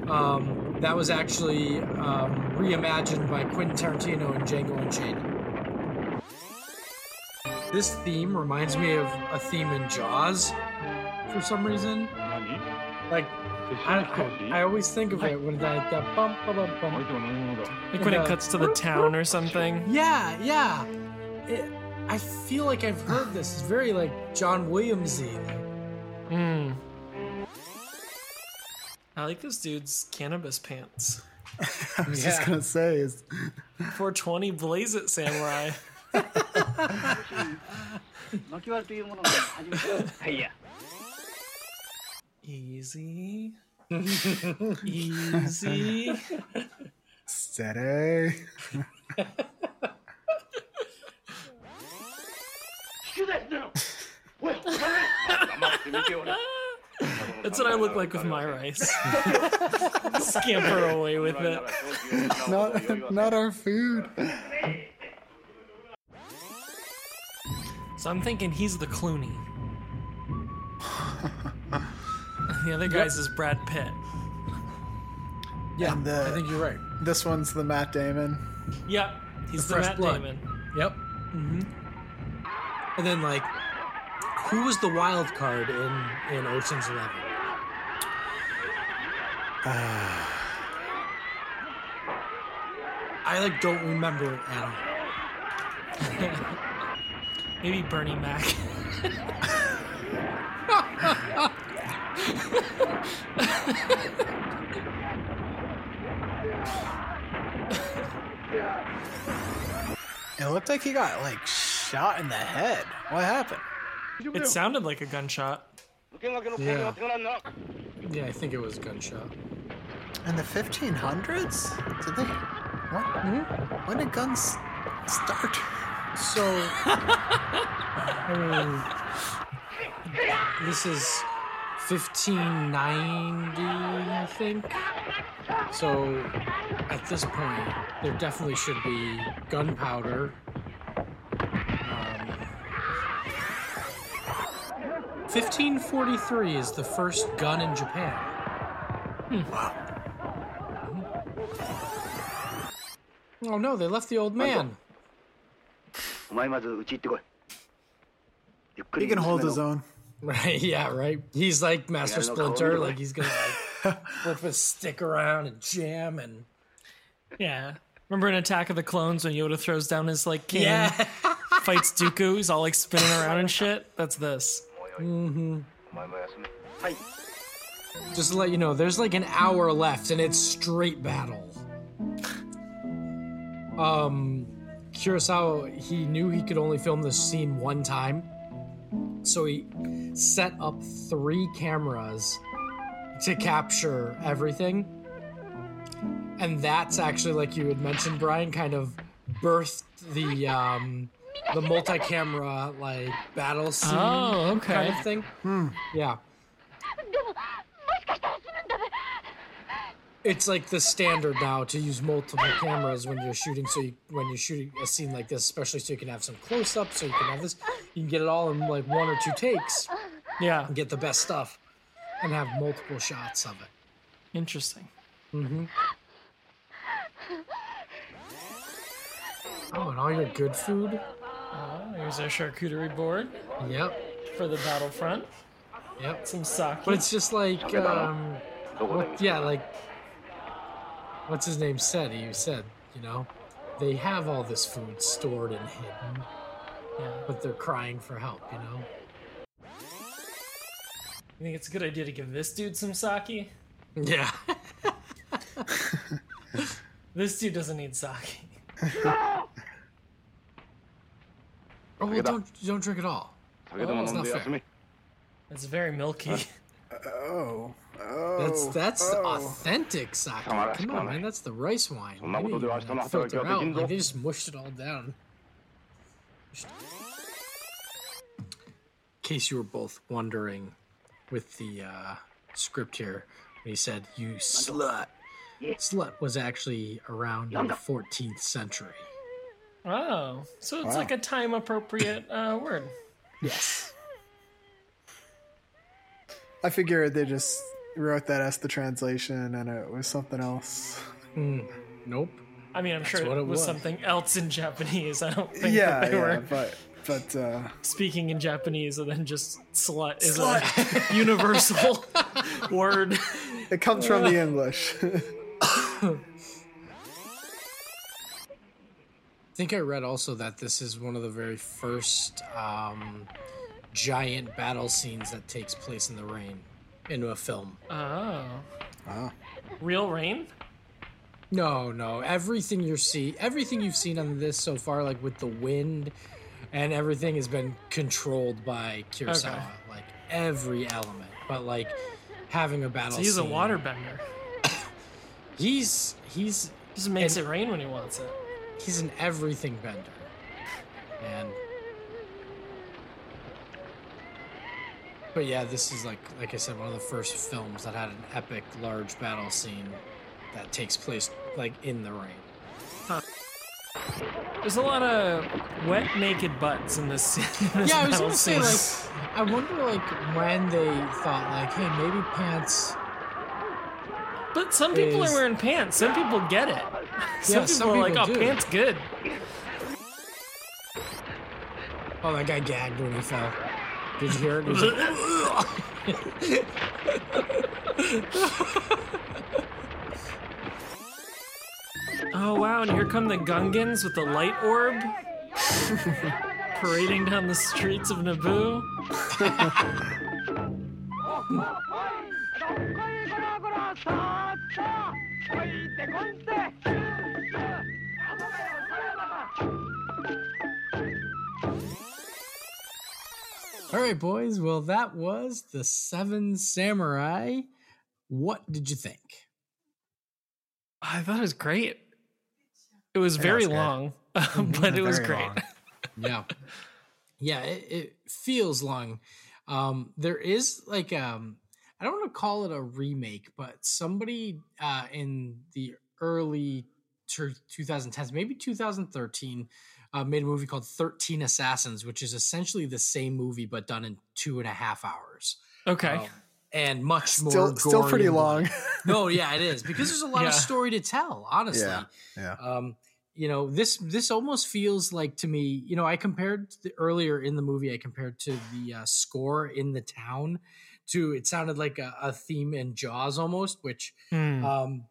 [SPEAKER 1] um, that was actually um, reimagined by Quentin Tarantino in Django Unchained. This theme reminds me of a theme in Jaws for some reason. Like, I, I, I always think of it when that, that bump, bump, bump.
[SPEAKER 2] Like when it cuts to the town or something.
[SPEAKER 1] Yeah, yeah. It, I feel like I've heard this. It's very like John Williamsy. Like,
[SPEAKER 2] Hmm. I like this dude's cannabis pants.
[SPEAKER 3] I was
[SPEAKER 1] Yeah.
[SPEAKER 3] just gonna say is
[SPEAKER 2] 420 Blaze It Samurai.
[SPEAKER 4] 巻割りというものが初めてはいや
[SPEAKER 2] Easy. Easy.
[SPEAKER 3] steady.
[SPEAKER 2] That's what I look like with my rice. Scamper away with it.
[SPEAKER 3] Not, not our food.
[SPEAKER 2] So I'm thinking he's the Clooney. the other guy's is Brad Pitt.
[SPEAKER 1] Yeah,
[SPEAKER 3] And the-
[SPEAKER 1] I think you're right.
[SPEAKER 3] This one's the Matt Damon.
[SPEAKER 2] Yep, he's
[SPEAKER 1] The
[SPEAKER 2] the,
[SPEAKER 1] Fresh
[SPEAKER 2] Matt
[SPEAKER 1] Blood.
[SPEAKER 2] Damon.
[SPEAKER 1] Yep. Mm-hmm. And then like, who was the wild card in in Ocean's Eleven? I like don't remember it at all.
[SPEAKER 2] Maybe Bernie Mac.
[SPEAKER 3] It looked like he got like shot in the head. What happened?
[SPEAKER 2] It sounded like a gunshot.
[SPEAKER 1] Yeah. Yeah, I think it was a gunshot.
[SPEAKER 3] In the 1500s? Did they? What? Hmm? When did guns start?
[SPEAKER 1] So, I mean, this is 1590, I think. So, at this point, there definitely should be gunpowder. 1543 is the first gun in Japan. Hmm.
[SPEAKER 3] Wow.
[SPEAKER 1] Oh no, they left the old man.
[SPEAKER 3] He can hold his own.
[SPEAKER 1] Right, yeah, right. He's like Master Splinter, like he's gonna like flip his stick around and jam and
[SPEAKER 2] Yeah. Remember in Attack of the Clones when Yoda throws down his like can
[SPEAKER 1] yeah.
[SPEAKER 2] fights Dooku, he's all like spinning around and shit? That's this.
[SPEAKER 4] Mm-hmm. Hi.
[SPEAKER 1] Just to let you know, there's like an hour left, and it's straight battle. um, Kurosawa, he knew he could only film this scene one time, so he set up three cameras to capture everything. And that's actually, like you had mentioned, Brian, kind of birthed the um, the multi-camera like battle scene
[SPEAKER 2] oh, okay.
[SPEAKER 1] kind of thing.
[SPEAKER 5] Hmm. Yeah.
[SPEAKER 1] It's like the standard now to use multiple cameras when you're shooting. So you, when you're shooting a scene like this, especially so you can have some close-ups, so you can have this, you can get it all in like one or two takes.
[SPEAKER 2] Yeah.
[SPEAKER 1] get the best stuff, and have multiple shots of it.
[SPEAKER 2] Interesting. Mm-hmm.
[SPEAKER 1] Oh, and all your good food
[SPEAKER 2] uh, here's our charcuterie board.
[SPEAKER 1] Yep.
[SPEAKER 2] For the battlefront.
[SPEAKER 1] Yep.
[SPEAKER 2] Some sake.
[SPEAKER 1] But it's just like, um, what, yeah, like, what's his name said? He said, you know, they have all this food stored and hidden,
[SPEAKER 2] yeah.
[SPEAKER 1] but they're crying for help, you know?
[SPEAKER 2] You think it's a good idea to give this dude some sake?
[SPEAKER 1] Yeah.
[SPEAKER 2] this dude doesn't need sake.
[SPEAKER 1] Oh, well, don't don't drink at all.
[SPEAKER 4] Oh, it's not fair.
[SPEAKER 2] It's very milky.
[SPEAKER 3] Oh, oh,
[SPEAKER 1] that's oh, that's
[SPEAKER 3] oh.
[SPEAKER 1] authentic sake.
[SPEAKER 4] Come on,
[SPEAKER 1] man, that's the rice wine.
[SPEAKER 4] Maybe,
[SPEAKER 1] filter out. Like, they just mushed it all down. In case you were both wondering, with the uh, script here, when he said "you slut," slut was actually around in the 14th century
[SPEAKER 2] oh, so it's
[SPEAKER 3] Wow.
[SPEAKER 2] like a time appropriate uh, word.
[SPEAKER 1] Yes.
[SPEAKER 3] I figure they just wrote that as the translation and it was something else.
[SPEAKER 1] Nope.
[SPEAKER 2] I mean, I'm sure
[SPEAKER 1] what
[SPEAKER 2] it,
[SPEAKER 1] it
[SPEAKER 2] was,
[SPEAKER 1] was.
[SPEAKER 2] something else in Japanese. I don't think
[SPEAKER 3] Yeah,
[SPEAKER 2] that they
[SPEAKER 3] yeah,
[SPEAKER 2] were
[SPEAKER 3] but but uh,
[SPEAKER 2] speaking in Japanese and then just slut is a universal word.
[SPEAKER 3] it comes from the English.
[SPEAKER 1] Think I read also that this is one of the very first um, giant battle scenes that takes place in the rain into a film.
[SPEAKER 2] Oh.
[SPEAKER 3] wow.
[SPEAKER 2] Real rain?
[SPEAKER 1] No, no. Everything you see, everything you've seen on this so far, like with the wind and everything, has been controlled by Kurosawa.
[SPEAKER 2] Okay.
[SPEAKER 1] Like every element, but like having a battle.
[SPEAKER 2] So he's a
[SPEAKER 1] scene-
[SPEAKER 2] waterbender.
[SPEAKER 1] He's he's
[SPEAKER 2] Just makes
[SPEAKER 1] And-
[SPEAKER 2] it rain when he wants it.
[SPEAKER 1] He's an everything bender, and But yeah, this is like like I said, one of the first films that had an epic large battle scene that takes place like in the rain.
[SPEAKER 2] There's a lot of wet, naked butts in this. In this
[SPEAKER 1] yeah, I was gonna say
[SPEAKER 2] scene.
[SPEAKER 1] like I wonder like when they thought like, hey, maybe pants.
[SPEAKER 2] But some people are wearing pants. Some people get it. Some
[SPEAKER 1] Yeah,
[SPEAKER 2] people
[SPEAKER 1] some
[SPEAKER 2] are like,
[SPEAKER 1] people
[SPEAKER 2] "Oh,
[SPEAKER 1] do.
[SPEAKER 2] pants good."
[SPEAKER 1] Oh, that guy gagged when he fell. Did you hear it? He was like,
[SPEAKER 2] Oh wow! And here come the Gungans with the light orb, parading down the streets of Naboo.
[SPEAKER 1] All right, boys. Well, that was the Seven Samurai. What did you think?
[SPEAKER 2] I thought it was great. It was
[SPEAKER 3] Yeah,
[SPEAKER 2] very
[SPEAKER 3] good.
[SPEAKER 2] long, but it was great.
[SPEAKER 1] yeah yeah it, it feels long um there is like um i don't want to call it a remake but somebody uh in the early tur- 2010s maybe 2013 uh, made a movie called 13 assassins which is essentially the same movie but done in two and a half hours
[SPEAKER 2] Okay.
[SPEAKER 1] Um, and much more
[SPEAKER 3] Still, still pretty long.
[SPEAKER 1] no yeah it is because there's a lot of story to tell honestly
[SPEAKER 3] yeah, yeah.
[SPEAKER 1] um you know this this almost feels like to me you know i compared the, earlier in the movie i compared to the uh, score in the town to it sounded like a, a theme in jaws almost which
[SPEAKER 2] Hmm.
[SPEAKER 1] um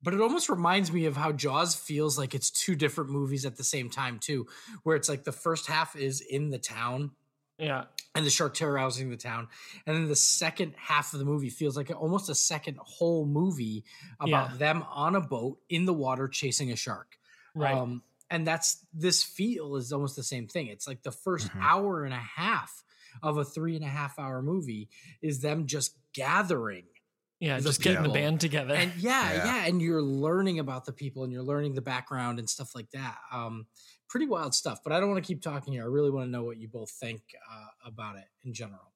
[SPEAKER 1] but it almost reminds me of how jaws feels like it's two different movies at the same time too where it's like the first half is in the town
[SPEAKER 2] yeah.
[SPEAKER 1] and the shark terrorizing the town and then the second half of the movie feels like almost a second whole movie about
[SPEAKER 2] Yeah.
[SPEAKER 1] them on a boat in the water chasing a shark
[SPEAKER 2] Right.
[SPEAKER 1] um, and that's this feel is almost the same thing. It's like the 1st
[SPEAKER 3] Mhm.
[SPEAKER 1] hour and a half of a three and a half hour movie is them just gathering.
[SPEAKER 2] yeah.
[SPEAKER 1] the
[SPEAKER 2] Just getting the band together.
[SPEAKER 1] And yeah,
[SPEAKER 3] Yeah.
[SPEAKER 1] yeah, and you're learning about the people and you're learning the background and stuff like that. Um, pretty wild stuff. But I don't want to keep talking here. I really want to know what you both think uh, about it in general.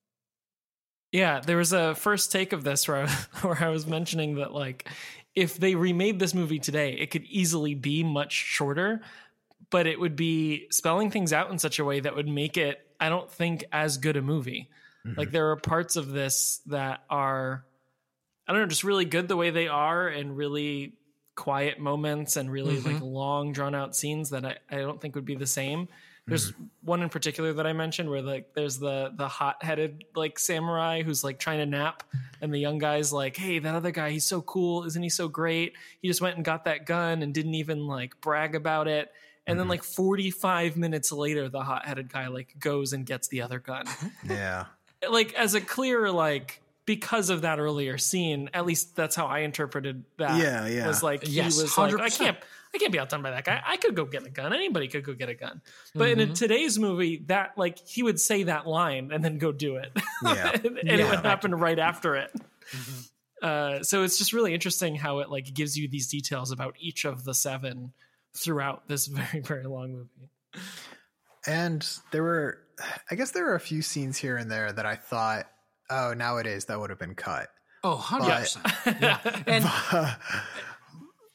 [SPEAKER 2] Yeah, there was a first take of this where I, where I was mentioning that like if they remade this movie today, it could easily be much shorter, but it would be spelling things out in such a way that would make it I don't think as good a movie. Mm-hmm. Like there are parts of this that are I don't know, just really good the way they are and really quiet moments and really like mm-hmm. long drawn out scenes that I, I don't think would be the same. Mm-hmm. There's one in particular that I mentioned where like there's the the hot headed like samurai who's like trying to nap and the young guy's like, Hey, that other guy, he's so cool, isn't he so great? He just went and got that gun and didn't even like brag about it. And then like 45 minutes later, the hot headed guy like goes and gets the other gun
[SPEAKER 3] Yeah.
[SPEAKER 2] like as a clear like because of that earlier scene at least that's how i interpreted that
[SPEAKER 3] Yeah, yeah.
[SPEAKER 2] was like he
[SPEAKER 1] Yes,
[SPEAKER 2] was like i can't i can't be outdone by that guy i could go get a gun anybody could go get a gun but in
[SPEAKER 1] Mhm.
[SPEAKER 2] a, today's movie that like he would say that line and then go do it
[SPEAKER 3] Yeah.
[SPEAKER 2] and, and
[SPEAKER 1] Yeah.
[SPEAKER 2] it would happen right after it
[SPEAKER 1] Mhm.
[SPEAKER 2] uh, so it's just really interesting how it like gives you these details about each of the seven throughout this very very long movie
[SPEAKER 3] And there were, I guess there were a few scenes here and there that I thought, oh, nowadays that would have been cut.
[SPEAKER 1] Oh, 100%. yeah. And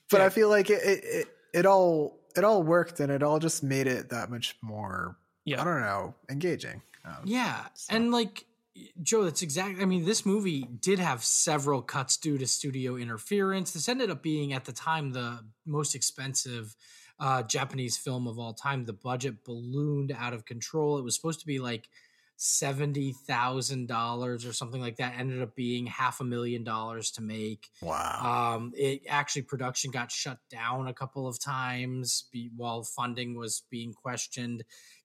[SPEAKER 3] but I feel like it, it, it, it all, it all worked and it all just made it that much more,
[SPEAKER 2] yeah
[SPEAKER 3] I don't know, engaging. Um,
[SPEAKER 1] Yeah, and like Joe, that's exactly. I mean, this movie did have several cuts due to studio interference. This ended up being at the time the most expensive uh, Japanese film of all time. The budget ballooned out of control. It was supposed to be like seventy thousand dollars or something like that. Ended up being half a million dollars to make.
[SPEAKER 3] Wow.
[SPEAKER 1] Um, it actually production got shut down a couple of times be, while funding was being questioned.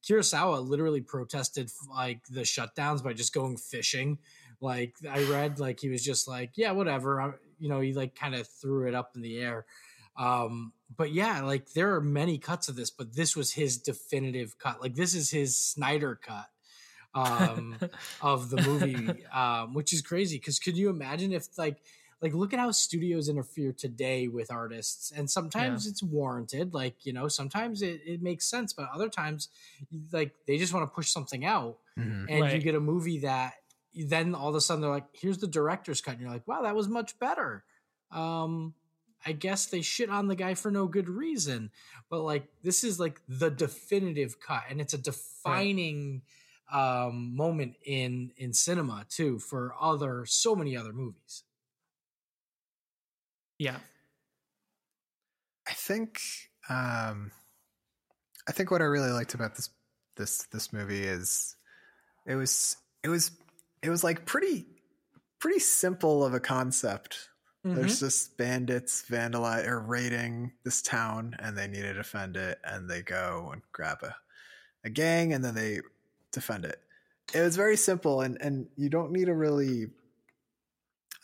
[SPEAKER 1] Kurosawa literally protested like the shutdowns by just going fishing. Like I read, like he was just like, yeah, whatever. I, you know, he like kind of threw it up in the air. Um, but yeah, like there are many cuts of this, but this was his definitive cut. Like this is his Snyder cut um, of the movie, um, which is crazy. Because could you imagine if like like look at how studios interfere today with artists and sometimes it's warranted like you know sometimes it, it makes sense but other times like they just want to push something out
[SPEAKER 3] Mhm.
[SPEAKER 1] and you get a movie that then all of a sudden they're like, here's the director's cut. And you're like, wow, that was much better. Um, I guess they shit on the guy for no good reason. But like this is like the definitive cut, and it's a defining um moment in in cinema too for other so many other movies.
[SPEAKER 2] Yeah.
[SPEAKER 3] I think um I think what I really liked about this this this movie is it was it was it was like pretty pretty simple of a concept. There's just bandits vandalize or raiding this town and they need to defend it and they go and grab a, a gang and then they defend it. It was very simple and and you don't need to really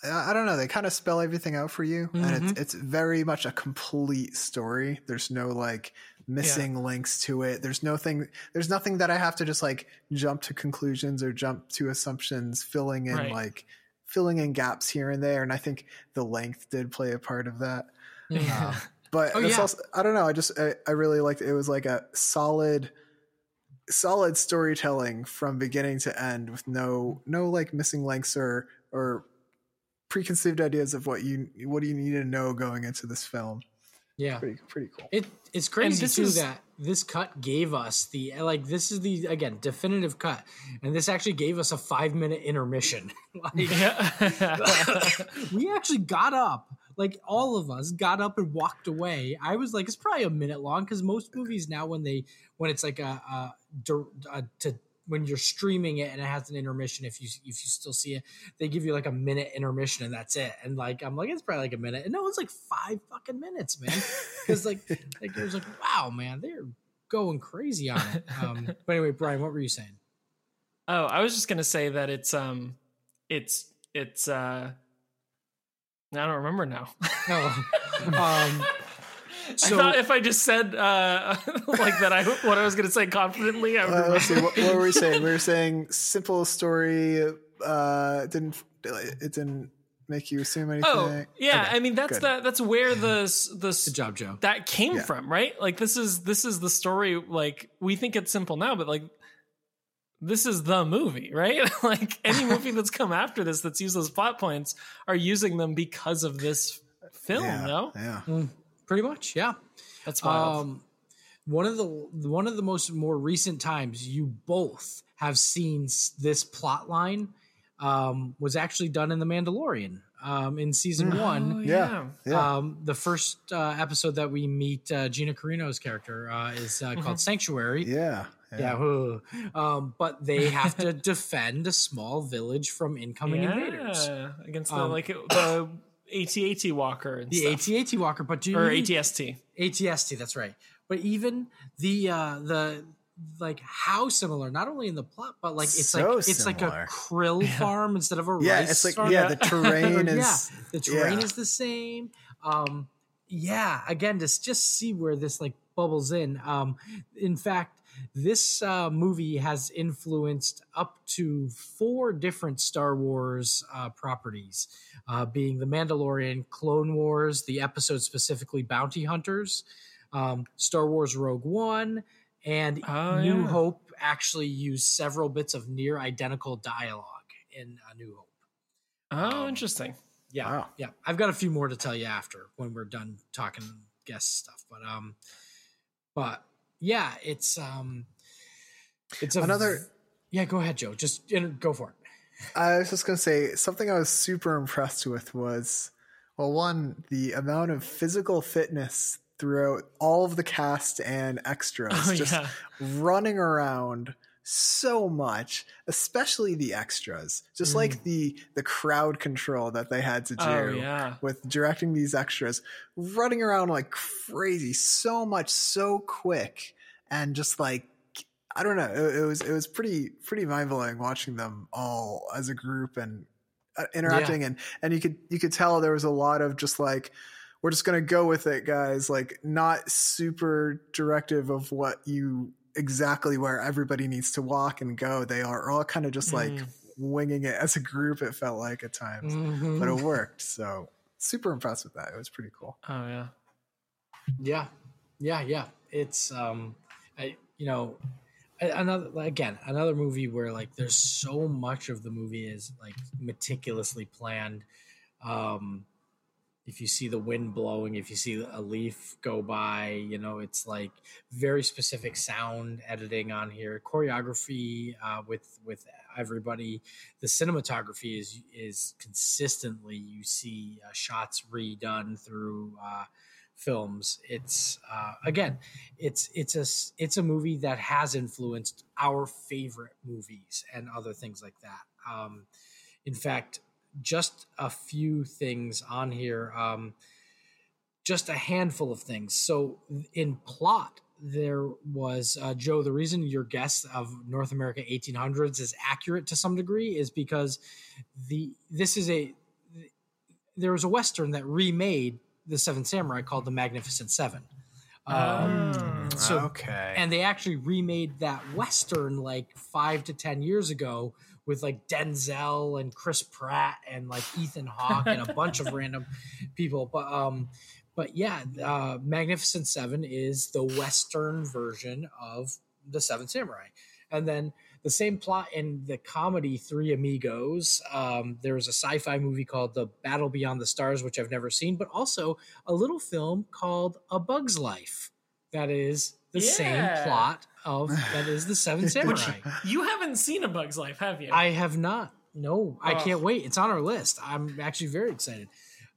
[SPEAKER 3] I don't know. They kind of spell everything out for you, and it's it's very much a complete story. There's no like missing links to it. There's no thing. There's nothing that I have to just like jump to conclusions or jump to assumptions, filling in
[SPEAKER 2] Right.
[SPEAKER 3] like filling in gaps here and there. And I think the length did play a part of that. Um, but
[SPEAKER 1] Oh,
[SPEAKER 3] it's
[SPEAKER 1] yeah.
[SPEAKER 3] also, I don't know. I just I, I really liked it. It was like a solid, solid storytelling from beginning to end with no no like missing links or or preconceived ideas of what you what do you need to know going into this film.
[SPEAKER 1] Yeah.
[SPEAKER 3] Pretty pretty cool.
[SPEAKER 1] It it's crazy
[SPEAKER 2] this
[SPEAKER 1] too
[SPEAKER 2] is-
[SPEAKER 1] that this cut gave us the like this is the again definitive cut, and this actually gave us a five minute intermission. like
[SPEAKER 2] Yeah.
[SPEAKER 1] we actually got up, like all of us got up and walked away. I was like, it's probably a minute long because most movies now when they when it's like a, a, dir- a to when you're streaming it and it has an intermission if you if you still see it they give you like a minute intermission and that's it. And like i'm like it's probably like a minute. And no it's like five fucking minutes man. Because like like it was like wow man they're going crazy on it. Um but anyway brian what were you saying?
[SPEAKER 2] Oh, I was just gonna say that it's um, it's it's uh, I don't remember now.
[SPEAKER 1] oh. Um
[SPEAKER 2] I
[SPEAKER 1] So-
[SPEAKER 2] thought if I just said uh, like that, I what I was gonna say confidently, I would
[SPEAKER 3] Uh, let's see. What, what were we saying? We were saying simple story. Uh, didn't it didn't make you assume anything?
[SPEAKER 2] Oh yeah,
[SPEAKER 3] Okay,
[SPEAKER 2] I mean that's
[SPEAKER 3] good.
[SPEAKER 2] the that's where the the
[SPEAKER 1] good job joe
[SPEAKER 2] that came
[SPEAKER 3] Yeah.
[SPEAKER 2] from, right? Like this is this is the story. Like we think it's simple now, but like this is the movie, right? like any movie that's come after this that's used those plot points are using them because of this film.
[SPEAKER 3] Yeah,
[SPEAKER 2] No,
[SPEAKER 3] yeah.
[SPEAKER 1] Pretty much yeah
[SPEAKER 2] that's wild.
[SPEAKER 1] Um, one of the one of the most more recent times you both have seen this plot line um, was actually done in The Mandalorian um, in season
[SPEAKER 2] Oh,
[SPEAKER 1] one.
[SPEAKER 3] Yeah, yeah.
[SPEAKER 1] Um, the first uh, episode that we meet uh, Gina Carano's character uh, is uh, called Sanctuary.
[SPEAKER 3] yeah,
[SPEAKER 1] Yeah, ugh. um, but they have to defend a small village from incoming invaders.
[SPEAKER 2] Against the
[SPEAKER 1] Um,
[SPEAKER 2] like the AT-AT walker and
[SPEAKER 1] The
[SPEAKER 2] stuff.
[SPEAKER 1] AT-AT Walker, but do you
[SPEAKER 2] or
[SPEAKER 1] even-
[SPEAKER 2] ATST.
[SPEAKER 1] ATST, that's right. But even the uh the like how similar, not only in the plot, but like it's
[SPEAKER 3] So
[SPEAKER 1] like it's like a krill farm instead of a
[SPEAKER 3] Yeah,
[SPEAKER 1] rice
[SPEAKER 3] it's like
[SPEAKER 1] farm.
[SPEAKER 3] yeah, the terrain is
[SPEAKER 1] yeah,
[SPEAKER 3] is
[SPEAKER 1] the terrain
[SPEAKER 3] yeah.
[SPEAKER 1] is the same. Um yeah, again, just just see where this like bubbles in. Um in fact, this uh, movie has influenced up to four different Star Wars uh, properties, uh, being The Mandalorian, Clone Wars, the episode specifically Bounty Hunters, um, Star Wars Rogue One, and
[SPEAKER 2] Oh,
[SPEAKER 1] New
[SPEAKER 2] yeah.
[SPEAKER 1] Hope actually used several bits of near identical dialogue in uh, New Hope.
[SPEAKER 2] Oh,
[SPEAKER 1] Um,
[SPEAKER 2] interesting.
[SPEAKER 1] Yeah,
[SPEAKER 3] Wow.
[SPEAKER 1] yeah. I've got a few more to tell you after when we're done talking guest stuff, but um, but yeah, it's um, it's a
[SPEAKER 3] Another-
[SPEAKER 1] Yeah, go ahead, Joe. Just go for it.
[SPEAKER 3] I was just gonna say something I was super impressed with was well, one the amount of physical fitness throughout all of the cast and extras,
[SPEAKER 2] Oh,
[SPEAKER 3] just
[SPEAKER 2] yeah.
[SPEAKER 3] running around so much, especially the extras, just like the the crowd control that they had to do.
[SPEAKER 2] Oh yeah.
[SPEAKER 3] with directing these extras running around like crazy so much so quick and just like i don't know it, it was it was pretty pretty mind-blowing watching them all as a group and uh, interacting and and you could you could tell there was a lot of just like we're just gonna go with it guys like not super directive of what you exactly where everybody needs to walk and go they are all kind of just like
[SPEAKER 2] Mm.
[SPEAKER 3] winging it as a group it felt like at times
[SPEAKER 1] Mhm.
[SPEAKER 3] but it worked. So super impressed with that. It was pretty cool.
[SPEAKER 2] Oh yeah.
[SPEAKER 1] Yeah, yeah, yeah. It's um, I you know, another again another movie where like there's so much of the movie is like meticulously planned um if you see the wind blowing if you see a leaf go by you know it's like very specific sound editing on here. Choreography uh, with with everybody the cinematography is is consistently you see uh, shots redone through uh, films. It's uh, again it's it's a it's a movie that has influenced our favorite movies and other things like that. Um in fact just a few things on here um just a handful of things so in plot there was uh, joe the reason your guess of north america 1800s is accurate to some degree is because the this is a there was a western that remade the seven samurai called the magnificent seven um,
[SPEAKER 2] Oh.
[SPEAKER 1] so-
[SPEAKER 3] okay.
[SPEAKER 1] and they actually remade that western like five to ten years ago with like Denzel and Chris Pratt and like Ethan Hawke and a bunch of random people. But um, but yeah, uh, Magnificent Seven is the western version of the Seven Samurai, and then the same plot in the comedy Three Amigos. Um, there was a sci-fi movie called The Battle Beyond the Stars, which I've never seen, but also a little film called A Bug's Life. That is the same plot of that is the Seven Samurai.
[SPEAKER 2] You haven't seen A Bug's Life, have you?
[SPEAKER 1] I have not. No, I
[SPEAKER 2] Oh.
[SPEAKER 1] can't wait. It's on our list. I'm actually very excited.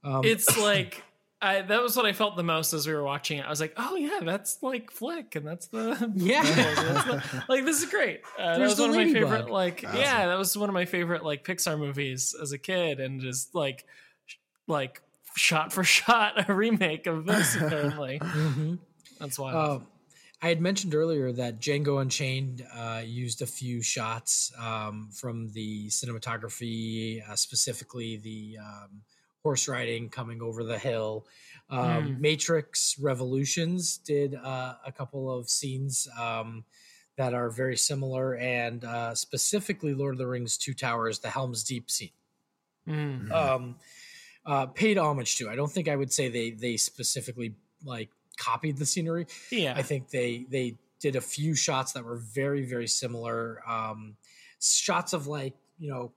[SPEAKER 1] Um,
[SPEAKER 2] it's like I, that was what I felt the most as we were watching it. I was like, "Oh yeah, that's like Flick, and that's the
[SPEAKER 1] Yeah.
[SPEAKER 2] that's the- like this is great." Uh, that
[SPEAKER 1] There's
[SPEAKER 2] was one of my
[SPEAKER 1] ladybug.
[SPEAKER 2] favorite. Like,
[SPEAKER 3] Awesome.
[SPEAKER 2] yeah, that was one of my favorite like Pixar movies as a kid, and just like, sh- like shot for shot a remake of this. Apparently,
[SPEAKER 1] mhm.
[SPEAKER 2] that's why.
[SPEAKER 1] Uh, I had mentioned earlier that Django Unchained uh, used a few shots um, from the cinematography, uh, specifically the um, horse riding coming over the hill. Um,
[SPEAKER 2] Hmm.
[SPEAKER 1] Matrix Revolutions did uh, a couple of scenes um, that are very similar, and uh, specifically Lord of the Rings Two Towers, the Helm's Deep scene.
[SPEAKER 2] Mm.
[SPEAKER 1] um, uh, paid homage to. I don't think I would say they they specifically like copied the scenery.
[SPEAKER 2] yeah,
[SPEAKER 1] I think they they did a few shots that were very very similar. Um, shots of like you know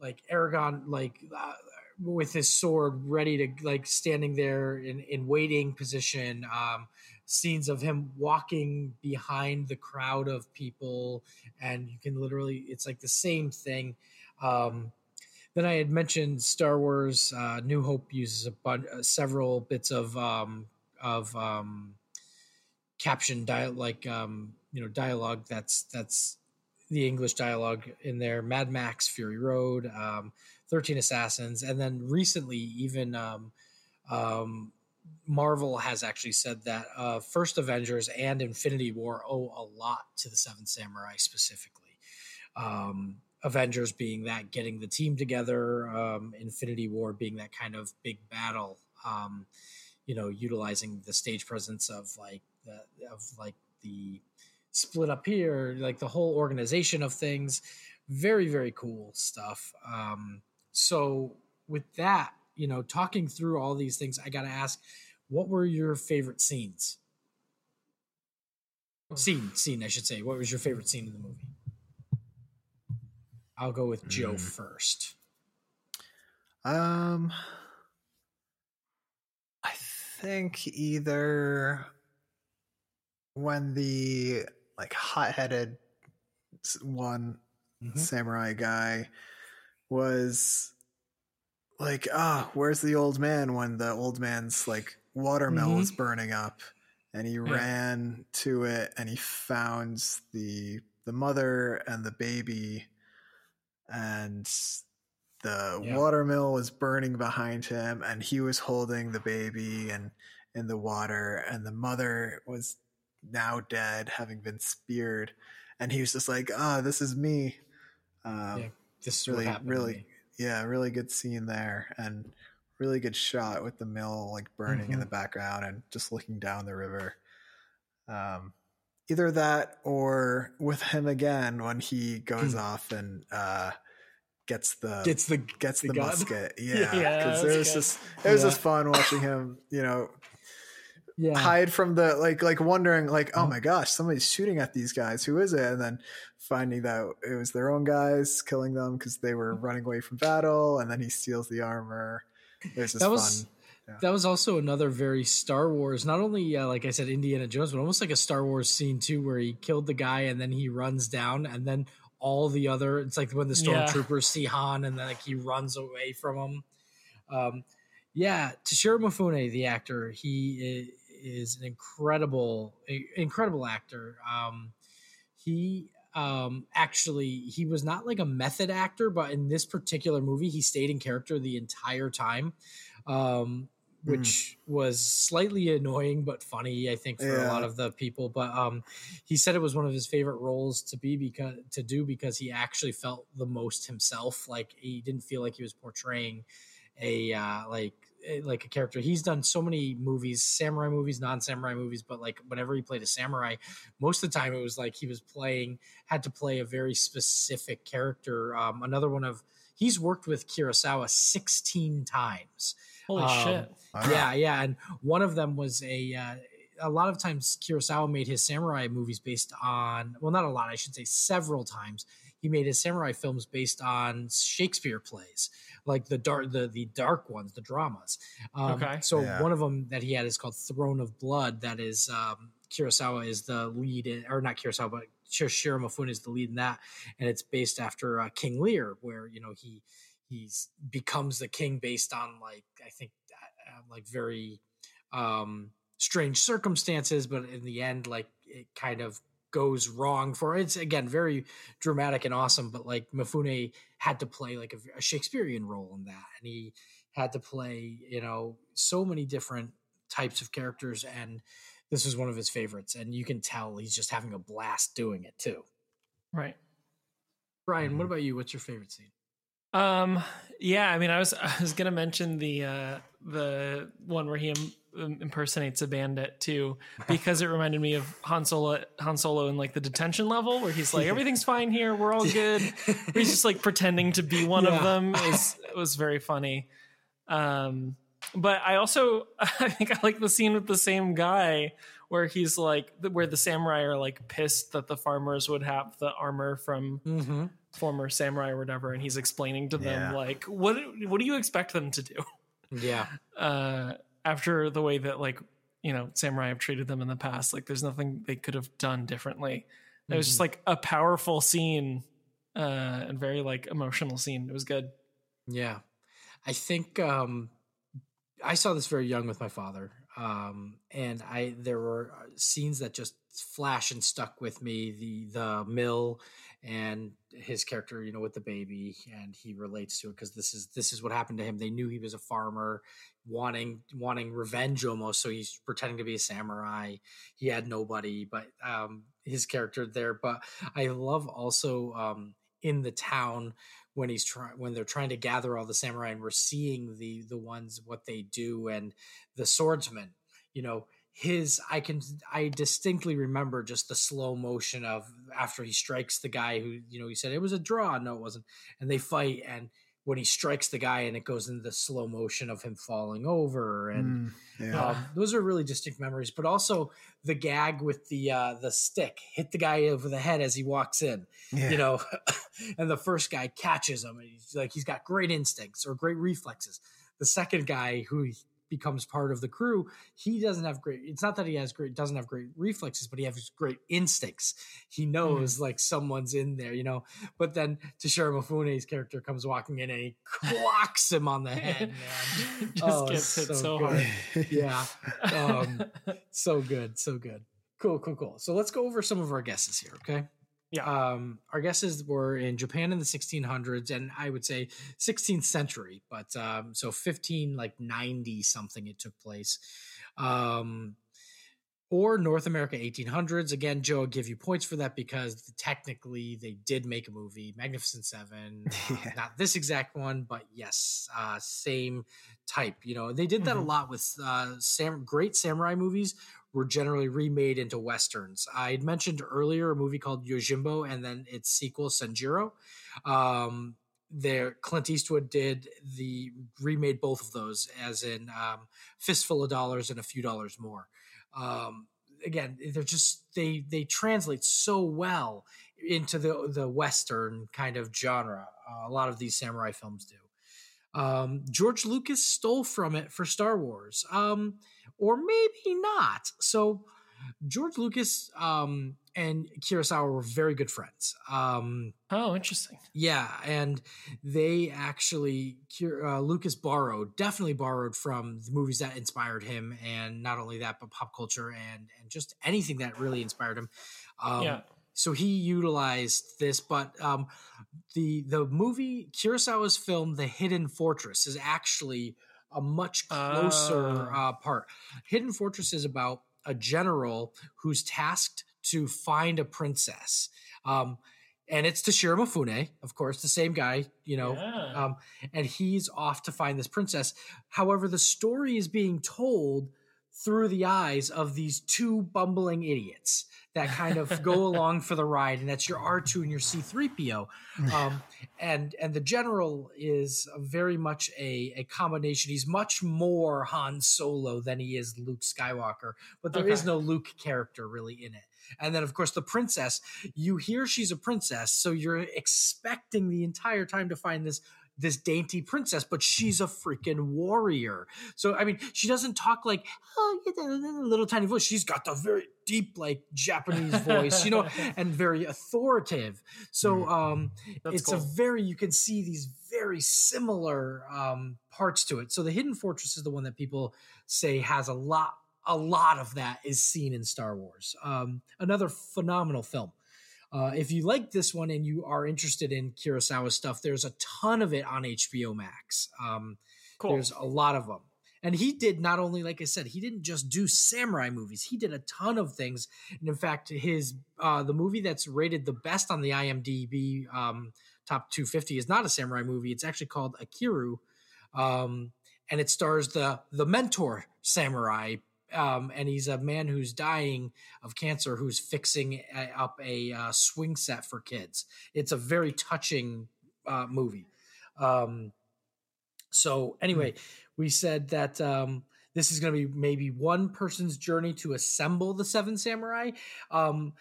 [SPEAKER 1] like Aragorn like uh, with his sword ready to like standing there in in waiting position. Um, scenes of him walking behind the crowd of people, and you can literally it's like the same thing. Um, then I had mentioned Star Wars uh, New Hope uses a bunch, uh, several bits of um, of um, caption dial like um, you know dialogue that's that's the English dialogue in there. Mad Max, Fury Road, um, Thirteen Assassins, and then recently even um, um, Marvel has actually said that uh, First Avengers and Infinity War owe a lot to the Seven Samurai specifically. Um, Avengers being that getting the team together, um, Infinity War being that kind of big battle. You know, utilizing the stage presence of like the of like the split up here, like the whole organization of things. Very very cool stuff. Um, so with that, you know, talking through all these things, I got to ask, what were your favorite scenes? Scene, scene, I should say. What was your favorite scene in the movie? I'll go with Joe
[SPEAKER 3] Mm.
[SPEAKER 1] first.
[SPEAKER 3] Um, think either when the like hot-headed one
[SPEAKER 1] Mhm.
[SPEAKER 3] samurai guy was like, ah, where's the old man? When the old man's like watermill was burning up, and he ran to it, and he found the the mother and the baby, and the
[SPEAKER 1] Yeah.
[SPEAKER 3] watermill was burning behind him, and he was holding the baby and in the water, and the mother was now dead, having been speared, and he was just like, ah, this is me. Um,
[SPEAKER 1] Yeah, This is
[SPEAKER 3] really,
[SPEAKER 1] what happened. to
[SPEAKER 3] really, yeah, really good scene there, and really good shot with the mill like burning in
[SPEAKER 1] Mhm.
[SPEAKER 3] the background and just looking down the river. Um, either that or with him again when he goes
[SPEAKER 1] Hmm.
[SPEAKER 3] off and uh, gets the
[SPEAKER 1] Gets the
[SPEAKER 3] gets
[SPEAKER 1] the
[SPEAKER 3] the, musket.
[SPEAKER 2] Yeah,
[SPEAKER 3] Yeah, because it was just it was
[SPEAKER 1] Yeah.
[SPEAKER 3] just fun watching him. You know,
[SPEAKER 1] Yeah.
[SPEAKER 3] hide from the like like wondering like oh my gosh somebody's shooting at these guys who is it and then finding that it was their own guys killing them because they were running away from battle and then he steals the armor there's this
[SPEAKER 1] That
[SPEAKER 3] fun
[SPEAKER 1] was that was also another very Star Wars. Not only uh, like I said, Indiana Jones, but almost like a Star Wars scene too, where he killed the guy and then he runs down, and then all the other. It's like when the
[SPEAKER 2] Yeah.
[SPEAKER 1] stormtroopers see Han, and then like he runs away from him. Um, yeah, Toshiro Mifune, the actor, he is an incredible, incredible actor. Um, he um actually he was not like a method actor but in this particular movie he stayed in character the entire time um which was slightly annoying but funny i think for a lot of the people but um he said it was one of his favorite roles to be because to do because he actually felt the most himself like he didn't feel like he was portraying a uh like eh, like a character. He's done so many movies samurai movies non-samurai movies but like whenever he played a samurai most of the time it was like he was playing had to play a very specific character. Um another one of he's worked with kurosawa 16 times
[SPEAKER 2] Holy
[SPEAKER 1] Um,
[SPEAKER 2] shit.
[SPEAKER 3] Wow.
[SPEAKER 1] yeah, yeah, and one of them was a. Uh, a lot of times, Kurosawa made his samurai movies based on. Well, not a lot. I should say several times. He made his samurai films based on Shakespeare plays, like the dark, the the dark ones, the dramas. Um,
[SPEAKER 2] Okay.
[SPEAKER 1] So
[SPEAKER 3] Yeah.
[SPEAKER 1] one of them that he had is called Throne of Blood. That is um, Kurosawa is the lead, in, or not Kurosawa, but Shiro Mifune is the lead in that, and it's based after uh, King Lear, where you know he he's becomes the king based on like I think uh, like very um strange circumstances but in the end like it kind of goes wrong for it's again very dramatic and awesome but like Mifune had to play like a, a Shakespearean role in that and he had to play you know so many different types of characters and this was one of his favorites and you can tell he's just having a blast doing it too.
[SPEAKER 2] Right.
[SPEAKER 1] Brian what about you? What's your favorite scene
[SPEAKER 2] Um. Yeah. I mean, I was I was gonna mention the uh the one where he Im- um, impersonates a bandit too, because it reminded me of Han Solo. Han Solo in like the detention level where he's like, everything's fine here, we're all good. He's just like pretending to be one of
[SPEAKER 1] Yeah.
[SPEAKER 2] them. Is was very funny. Um. But I also I think I like the scene with the same guy where he's like where the samurai are like pissed that the farmers would have the armor from
[SPEAKER 1] mm-hmm.
[SPEAKER 2] Former samurai or whatever, and he's explaining to them
[SPEAKER 3] Yeah.
[SPEAKER 2] like what what do you expect them to do
[SPEAKER 1] yeah
[SPEAKER 2] uh, after the way that like you know samurai have treated them in the past. Like there's nothing they could have done differently. It was just
[SPEAKER 1] Mhm.
[SPEAKER 2] like a powerful scene uh, and very like emotional scene. It was good.
[SPEAKER 1] Yeah. I think um I saw this very young with my father. Um and I there were uh, scenes that just flash and stuck with me the the mill and his character you know with the baby and he relates to it because this is this is what happened to him. They knew he was a farmer wanting wanting revenge almost so he's pretending to be a samurai. He had nobody but um his character there. But i love also um in the town when he's trying when they're trying to gather all the samurai and we're seeing the the ones what they do and the swordsman you know his i can i distinctly remember just the slow motion of after he strikes the guy who you know he said it was a draw no it wasn't and they fight and when he strikes the guy and it goes into the slow motion of him falling over and
[SPEAKER 3] Mm, yeah.
[SPEAKER 1] um, those are really distinct memories but also the gag with the uh the stick hit the guy over the head as he walks in
[SPEAKER 3] yeah.
[SPEAKER 1] you know and the first guy catches him and he's like he's got great instincts or great reflexes the second guy who becomes part of the crew he doesn't have great it's not that he has great doesn't have great reflexes but he has great instincts. He knows like someone's in there you know? But then Toshiro Mifune's character comes walking in and he clocks him on the head man.
[SPEAKER 2] Just
[SPEAKER 1] Oh,
[SPEAKER 2] gets hit
[SPEAKER 1] so
[SPEAKER 2] so, hard.
[SPEAKER 1] yeah. Um so good so good. Cool cool cool. So let's go over some of our guesses here okay
[SPEAKER 2] Yeah.
[SPEAKER 1] um our guesses were in japan in the 1600s and i would say 16th century but um so 15 like 90 something it took place um or North America 1800s. Again, Joe, I'll give you points for that because technically they did make a movie, Magnificent Seven.
[SPEAKER 3] Yeah.
[SPEAKER 1] Not this exact one, but yes, uh, same type. You know, they did that a
[SPEAKER 2] Mhm.
[SPEAKER 1] lot with uh, sam- great samurai movies were generally remade into westerns. I had mentioned earlier a movie called Yojimbo and then its sequel, Sanjuro. Um, there, Clint Eastwood did the remade both of those, as in um, Fistful of Dollars and A Few Dollars More Um, again, they're just they they translate so well into the the western kind of genre. Uh, a lot of these samurai films do. Um, George Lucas stole from it for Star Wars, um, or maybe not. So George Lucas um, and Kurosawa were very good friends. Um,
[SPEAKER 2] Oh, interesting.
[SPEAKER 1] yeah, and they actually uh, Lucas borrowed, definitely borrowed from the movies that inspired him, and not only that, but pop culture and and just anything that really inspired him. Um,
[SPEAKER 2] yeah.
[SPEAKER 1] so he utilized this, but um, the the movie Kurosawa's film The Hidden Fortress is actually a much closer
[SPEAKER 2] Ah.
[SPEAKER 1] uh, part. Hidden Fortress is about a general who's tasked to find a princess. Um, and it's Toshiro Mifune, of course, the same guy, you know,
[SPEAKER 2] Yeah.
[SPEAKER 1] um, and he's off to find this princess. However, the story is being told through the eyes of these two bumbling idiots that kind of go along for the ride, and that's your R2 and your C3PO. Um, and and the general is very much a, a combination. He's much more Han Solo than he is Luke Skywalker, but there is
[SPEAKER 2] Okay.
[SPEAKER 1] no Luke character really in it. And then, of course, the princess, you hear she's a princess, so you're expecting the entire time to find this this dainty princess, but she's a freaking warrior. So I mean, she doesn't talk like oh, little tiny voice. She's got the very deep, like Japanese voice, you know, and very authoritative. So um, it's
[SPEAKER 2] cool.
[SPEAKER 1] a very you can see these very similar um, parts to it. So the Hidden Fortress is the one that people say has a lot. A lot of that is seen in Star Wars. Um, another phenomenal film. Uh, if you like this one and you are interested in Kurosawa stuff, there's a ton of it on HBO Max. Um,
[SPEAKER 2] cool.
[SPEAKER 1] There's a lot of them. And he did not only, like I said, he didn't just do samurai movies. He did a ton of things. And in fact, his uh, the movie that's rated the best on the IMDb um, top 250 is not a samurai movie. It's actually called Ikiru, um, and it stars the the mentor samurai. Um, and he's a man who's dying of cancer who's fixing a, up a uh, swing set for kids. It's a very touching uh, movie. Um, so anyway, we said that um, this is going to be maybe one person's journey to assemble the seven samurai. Um,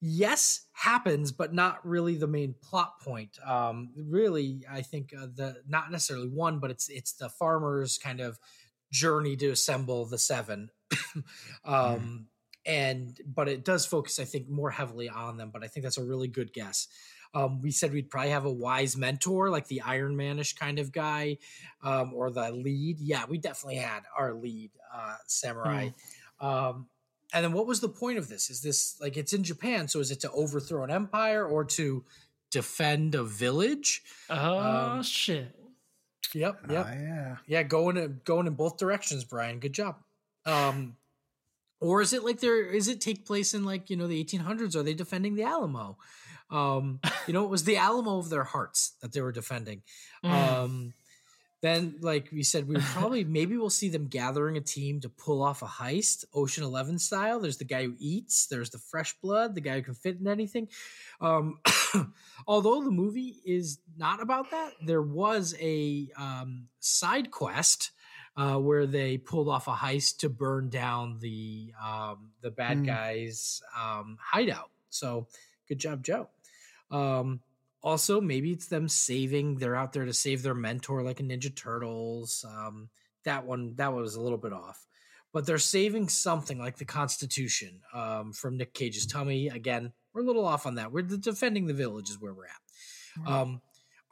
[SPEAKER 1] yes, happens, but not really the main plot point. Um, really, I think uh, the not necessarily one, but it's it's the farmer's kind of journey to assemble the seven. um, and but it does focus, I think, more heavily on them. But I think that's a really good guess. Um, we said we'd probably have a wise mentor, like the Iron Manish kind of guy, um, or the lead. Yeah, we definitely had our lead uh, samurai. Um, and then what was the point of this? Is this like it's in Japan? So is it to overthrow an empire or to defend a village?
[SPEAKER 2] oh
[SPEAKER 1] um,
[SPEAKER 2] shit.
[SPEAKER 1] Yep, yep.
[SPEAKER 3] Ah, yeah.
[SPEAKER 1] Yeah, going in, going in both directions, Brian. Good job. Um, or is it like there? Is it take place in like you know the 1800s? Are they defending the Alamo? Um, you know, it was the Alamo of their hearts that they were defending.
[SPEAKER 2] Mm.
[SPEAKER 1] Um, then, like we said, we probably maybe we'll see them gathering a team to pull off a heist, Ocean Eleven style. There's the guy who eats. There's the fresh blood, the guy who can fit in anything. Um, although the movie is not about that, there was a um, side quest uh, where they pulled off a heist to burn down the um, the bad
[SPEAKER 3] Hmm.
[SPEAKER 1] guys' um, hideout. So, good job, Joe. Um, also, maybe it's them saving. They're out there to save their mentor, like in Ninja Turtles. Um, that one, that was a little bit off, but they're saving something like the Constitution um, from Nick Cage's tummy. Again, we're a little off on that. We're defending the village is where we're at. Um,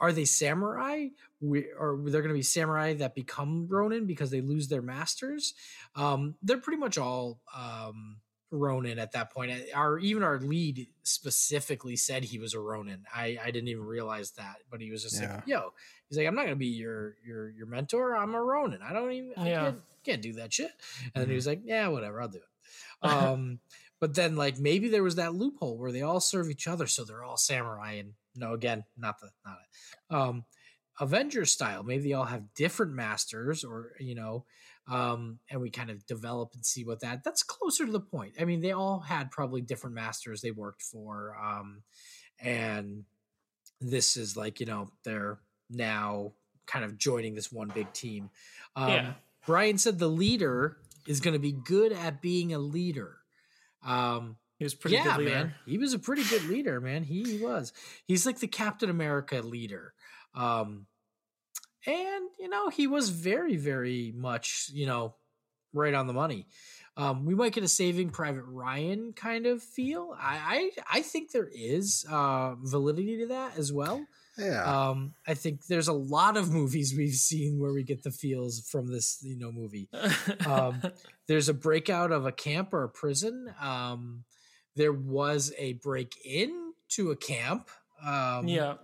[SPEAKER 1] are they samurai? We, or they're going to be samurai that become Ronin because they lose their masters? Um, they're pretty much all um, Ronin at that point. Our even our lead specifically said he was a Ronin. I, I didn't even realize that, but he was just
[SPEAKER 3] Yeah.
[SPEAKER 1] like, "Yo," he's like, "I'm not going to be your your your mentor. I'm a Ronin. I don't even I
[SPEAKER 2] Yeah.
[SPEAKER 1] can't, can't do that shit." And then he
[SPEAKER 3] Mhm.
[SPEAKER 1] was like, "Yeah, whatever. I'll do it." Um, but then like maybe there was that loophole where they all serve each other, so they're all samurai. And no, again, not the not it. Um, Avengers style. Maybe they all have different masters, or you know, um, and we kind of develop and see what that. That's closer to the point. I mean, they all had probably different masters they worked for, um, and this is like you know they're now kind of joining this one big team. Um,
[SPEAKER 2] Yeah.
[SPEAKER 1] Brian said the leader is going to be good at being a leader. Um,
[SPEAKER 2] He was pretty
[SPEAKER 1] yeah,
[SPEAKER 2] good leader.
[SPEAKER 1] man. He was a pretty good leader, man. He, he was. He's like the Captain America leader. Um, and you know, he was very, very much, you know, right on the money. Um, we might get a Saving Private Ryan kind of feel. I, I, I think there is uh, validity to that as well.
[SPEAKER 3] Yeah.
[SPEAKER 1] Um, I think there's a lot of movies we've seen where we get the feels from this, you know, movie um, there's a breakout of a camp or a prison. Um, there was a break in to a camp. Um,
[SPEAKER 2] yeah.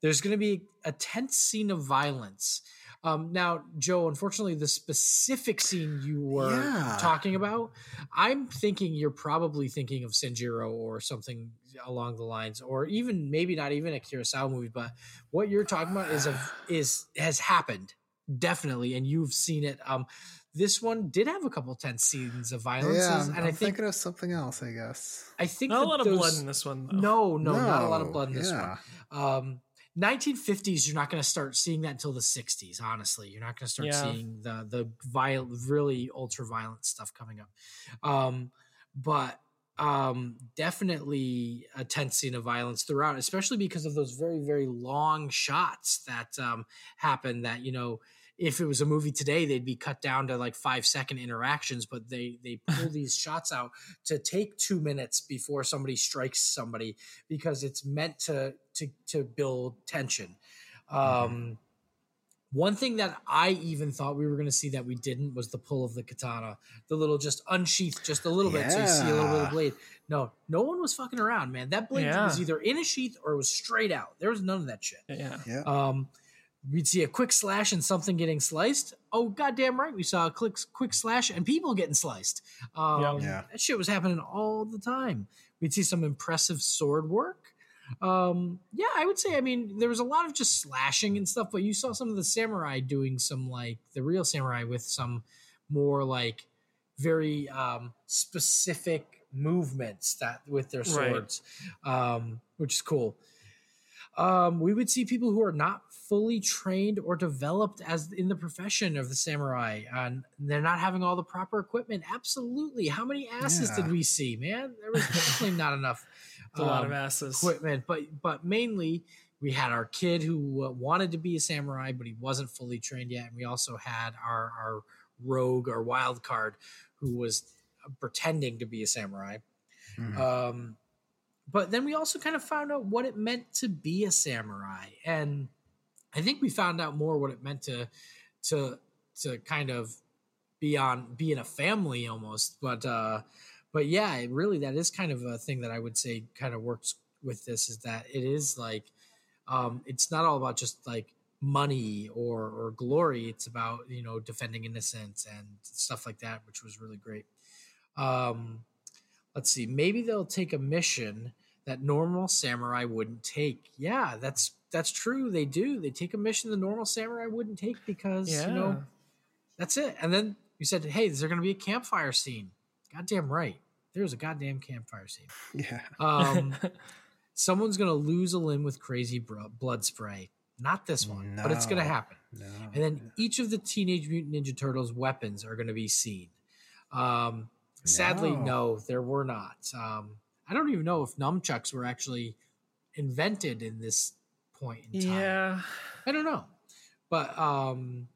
[SPEAKER 1] There's going to be a tense scene of violence. Um, now, Joe, unfortunately, the specific scene you were
[SPEAKER 3] Yeah.
[SPEAKER 1] talking about, I'm thinking you're probably thinking of Sanjuro or something along the lines, or even maybe not even a Kurosawa movie, but what you're talking about is a is has happened definitely, and you've seen it. Um, this one did have a couple tense scenes of violence,
[SPEAKER 3] yeah,
[SPEAKER 1] and
[SPEAKER 3] I'm
[SPEAKER 1] I think
[SPEAKER 3] thinking of something else, I guess.
[SPEAKER 1] I think
[SPEAKER 2] Not a lot of
[SPEAKER 1] those-
[SPEAKER 2] blood in this one, though.
[SPEAKER 1] No, no, not a lot of blood in this
[SPEAKER 3] yeah.
[SPEAKER 1] one. Um, 1950s, you're not going to start seeing that until the 60s. Honestly, you're not going to start
[SPEAKER 2] Yeah.
[SPEAKER 1] seeing the the violent, really ultra violent stuff coming up. Um, but um, definitely a tense scene of violence throughout, especially because of those very very long shots that um, happen. That you know. If it was a movie today, they'd be cut down to like five second interactions, but they they pull these shots out to take two minutes before somebody strikes somebody because it's meant to to to build tension. Um, One thing that I even thought we were going to see that we didn't was the pull of the katana, the little just unsheath just a little bit so you see a little bit of blade. No, no one was fucking around, man. That blade
[SPEAKER 2] Yeah.
[SPEAKER 1] was either in a sheath or it was straight out. There was none of that shit.
[SPEAKER 2] Yeah.
[SPEAKER 3] Yeah.
[SPEAKER 1] Um, we'd see a quick slash and something getting sliced. Oh, goddamn right, we saw a quick quick slash and people getting sliced. Um,
[SPEAKER 3] Yeah.
[SPEAKER 1] That shit was happening all the time. We'd see some impressive sword work. Um, yeah, I would say. I mean, there was a lot of just slashing and stuff, but you saw some of the samurai doing some like the real samurai with some more like very um, specific movements that with their
[SPEAKER 2] Right.
[SPEAKER 1] swords, um, which is cool um, we would see people who are not fully trained or developed as in the profession of the samurai and they're not having all the proper equipment. Absolutely. How many asses
[SPEAKER 3] Yeah.
[SPEAKER 1] did we see man? There was definitely not enough
[SPEAKER 2] It's a lot of
[SPEAKER 1] um,
[SPEAKER 2] asses.
[SPEAKER 1] equipment. But but mainly we had our kid who uh, wanted to be a samurai but he wasn't fully trained yet. And we also had our our rogue or wild card who was pretending to be a samurai.
[SPEAKER 3] Mhm.
[SPEAKER 1] um, but then we also kind of found out what it meant to be a samurai, and I think we found out more what it meant to to to kind of be on be in a family almost. But uh, but yeah, it really that is kind of a thing that I would say kind of works with this is that it is like um, it's not all about just like money or or glory. It's about you know defending innocence and stuff like that, which was really great. Um, let's see maybe they'll take a mission that normal samurai wouldn't take yeah that's that's true they do they take a mission the normal samurai wouldn't take because
[SPEAKER 2] yeah.
[SPEAKER 1] you know that's it and then you said hey is there going to be a campfire scene goddamn right there's a goddamn campfire scene
[SPEAKER 3] Yeah.
[SPEAKER 1] um someone's going to lose a limb with crazy bro- blood spray not this one but it's going to happen
[SPEAKER 3] No.
[SPEAKER 1] and then each of the Teenage Mutant Ninja Turtles weapons are going to be seen. Um, sadly,
[SPEAKER 3] No.
[SPEAKER 1] no, there were not. Um, I don't even know if nunchucks were actually invented in this point in time.
[SPEAKER 2] yeah.
[SPEAKER 1] I don't know. But um,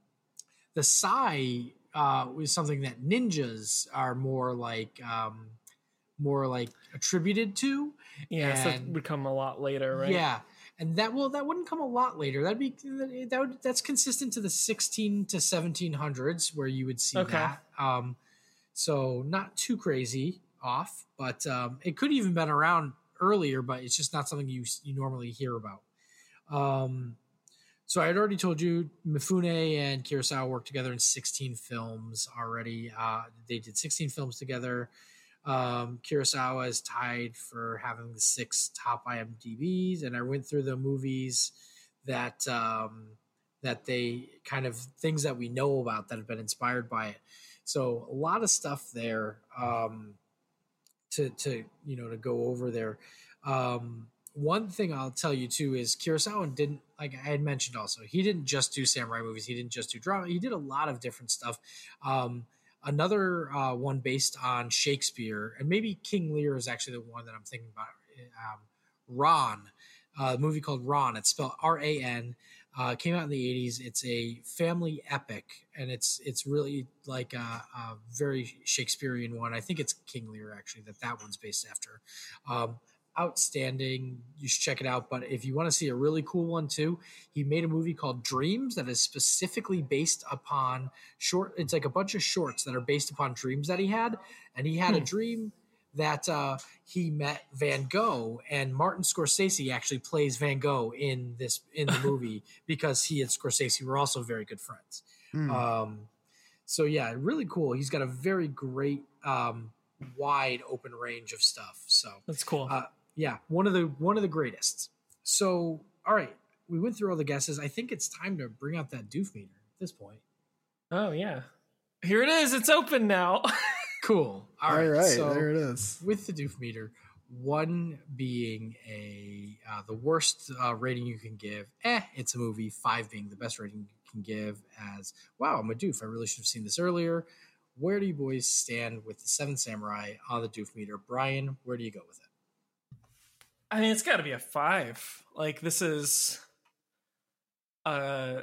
[SPEAKER 1] the Sai uh, was something that ninjas are more like um, more like attributed to.
[SPEAKER 2] Yeah. So it would come a lot later, right?
[SPEAKER 1] Yeah, and that will that wouldn't come a lot later. That'd be that would that's consistent to the sixteen to seventeen hundreds where you would see
[SPEAKER 2] Okay.
[SPEAKER 1] that. Um, so not too crazy off, but um, it could even been around earlier, but it's just not something you you normally hear about. Um, so I had already told you Mifune and Kurosawa worked together in 16 films already. Uh, they did 16 films together. Um, Kurosawa is tied for having the six top IMDb's, and I went through the movies that um, that they kind of things that we know about that have been inspired by it. So a lot of stuff there um, to to you know to go over there. Um, one thing I'll tell you too is Kurosawa didn't like I had mentioned also he didn't just do samurai movies he didn't just do drama he did a lot of different stuff. Um, another uh, one based on Shakespeare, and maybe King Lear is actually the one that I'm thinking about. Um, Ran, uh, a movie called Ran. It's spelled R A N. Uh, came out in the '80s. It's a family epic, and it's it's really like a, a very Shakespearean one. I think it's King Lear actually that that one's based after. Um, outstanding. You should check it out. But if you want to see a really cool one too, he made a movie called Dreams that is specifically based upon short. It's like a bunch of shorts that are based upon dreams that he had, and he had a
[SPEAKER 2] Hmm.
[SPEAKER 1] dream that uh, he met Van Gogh, and Martin Scorsese actually plays Van Gogh in this in the movie because he and Scorsese were also very good friends.
[SPEAKER 3] Hmm.
[SPEAKER 1] Um, so yeah, really cool. He's got a very great, um, wide open range of stuff. So
[SPEAKER 2] That's cool.
[SPEAKER 1] uh, yeah, one of the one of the greatest. So all right, we went through all the guesses. I think it's time to bring out that doof meter at this point.
[SPEAKER 2] oh yeah. Here it is. It's open now.
[SPEAKER 1] Cool.
[SPEAKER 3] All
[SPEAKER 1] All right,
[SPEAKER 3] right,
[SPEAKER 1] so
[SPEAKER 3] there it is.
[SPEAKER 1] with the doof meter, one being a uh, the worst uh, rating you can give. Eh, it's a movie. Five being the best rating you can give. As wow, I'm a doof. I really should have seen this earlier. Where do you boys stand with the Seven Samurai on the doof meter? Brian, where do you go with it?
[SPEAKER 2] I mean, it's got to be a five. Like this is, uh,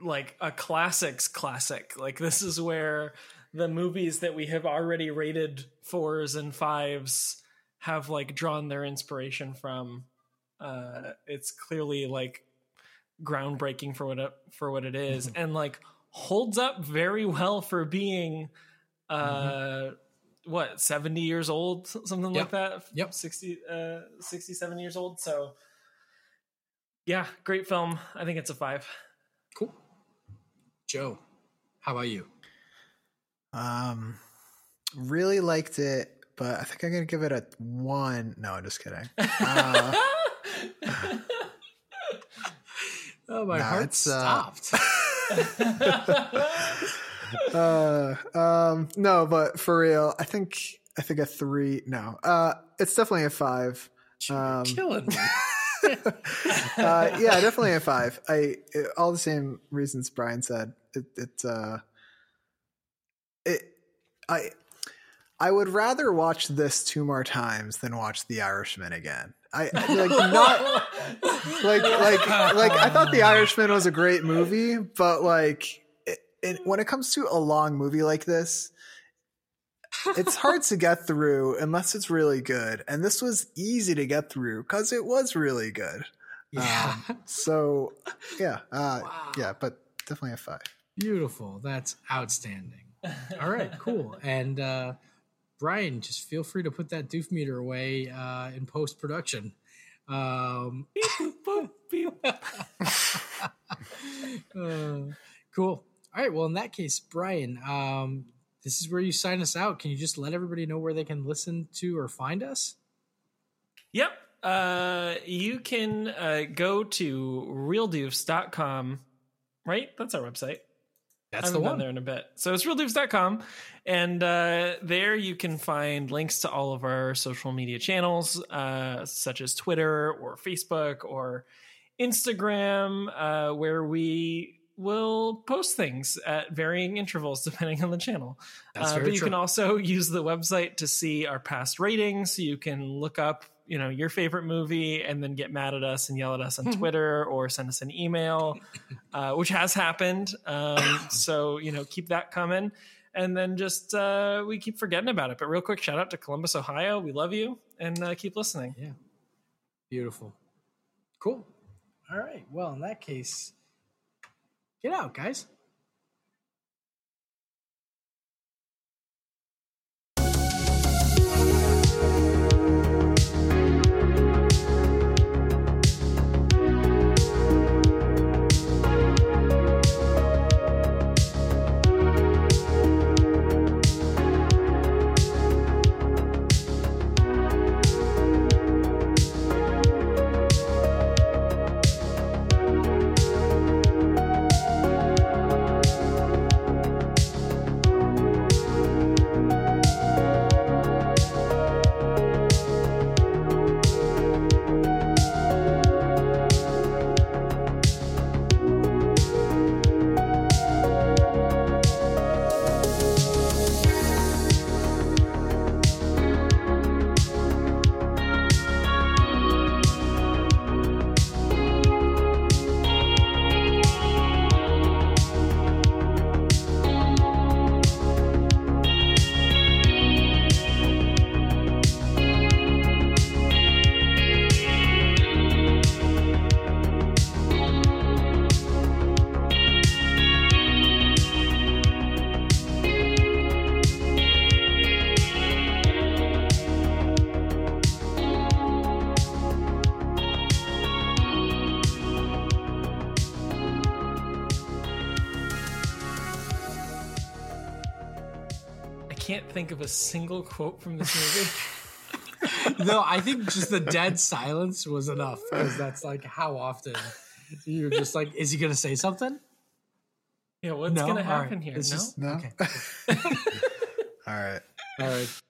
[SPEAKER 2] like a classics classic. Like this is where the movies that we have already rated fours and fives have like drawn their inspiration from. Uh, it's clearly like groundbreaking for what it, for what it is, and like holds up very well for being. Uh, what 70 years old something
[SPEAKER 1] Yep.
[SPEAKER 2] like that
[SPEAKER 1] Yep.
[SPEAKER 2] 60 uh 67 years old so yeah great film i think it's a five
[SPEAKER 1] Cool. Joe, how about you?
[SPEAKER 3] Um, really liked it, but I think I'm gonna give it a one. No, I'm just kidding. Uh,
[SPEAKER 1] Oh, my
[SPEAKER 3] Nah,
[SPEAKER 1] heart
[SPEAKER 3] it's, uh,
[SPEAKER 1] stopped.
[SPEAKER 3] uh, um, no, but for real, I think I think a three. No, uh, it's definitely a five. Um,
[SPEAKER 1] Killing me.
[SPEAKER 3] uh, yeah, definitely a five. I it, all the same reasons Brian said. It, it, uh, it, I, I would rather watch this two more times than watch The Irishman again. I I- like not like like like I thought The Irishman was a great movie, but like it, it, when it comes to a long movie like this, it's hard to get through unless it's really good. And this was easy to get through because it was really good.
[SPEAKER 1] yeah.
[SPEAKER 3] So yeah, uh,
[SPEAKER 1] Wow.
[SPEAKER 3] yeah, but definitely a five.
[SPEAKER 1] Beautiful. That's outstanding. All right, cool. And uh, Brian, just feel free to put that doof meter away uh, in post production. Um, uh, cool. All right. Well, in that case, Brian, um, this is where you sign us out. Can you just let everybody know where they can listen to or find us?
[SPEAKER 2] Yep. Uh, you can uh, go to realdoofs.com, right? That's our website.
[SPEAKER 1] That's
[SPEAKER 2] I
[SPEAKER 1] the
[SPEAKER 2] haven't been
[SPEAKER 1] one.
[SPEAKER 2] there in a bit. So it's realdoofs.com. And uh, there you can find links to all of our social media channels, uh, such as Twitter or Facebook or Instagram, uh, where we will post things at varying intervals depending on the channel. Uh, but you
[SPEAKER 1] true.
[SPEAKER 2] can also use the website to see our past ratings. You can look up, you know, your favorite movie and then get mad at us and yell at us on Twitter or send us an email, uh, which has happened. Um, so you know, keep that coming. And then just uh, we keep forgetting about it. But real quick, shout out to Columbus, Ohio. We love you and uh, keep listening.
[SPEAKER 1] Yeah. Beautiful. Cool. All right. Well, in that case, get out, guys.
[SPEAKER 2] Of a single quote from this movie.
[SPEAKER 1] no, I think just the dead silence was enough because that's like how often you're just like, is he gonna say something?
[SPEAKER 2] yeah, what's
[SPEAKER 1] no,
[SPEAKER 2] gonna
[SPEAKER 1] All right.
[SPEAKER 2] happen here?
[SPEAKER 1] It's
[SPEAKER 2] no,
[SPEAKER 1] just-
[SPEAKER 3] No?
[SPEAKER 1] Okay.
[SPEAKER 3] All right.
[SPEAKER 1] All right.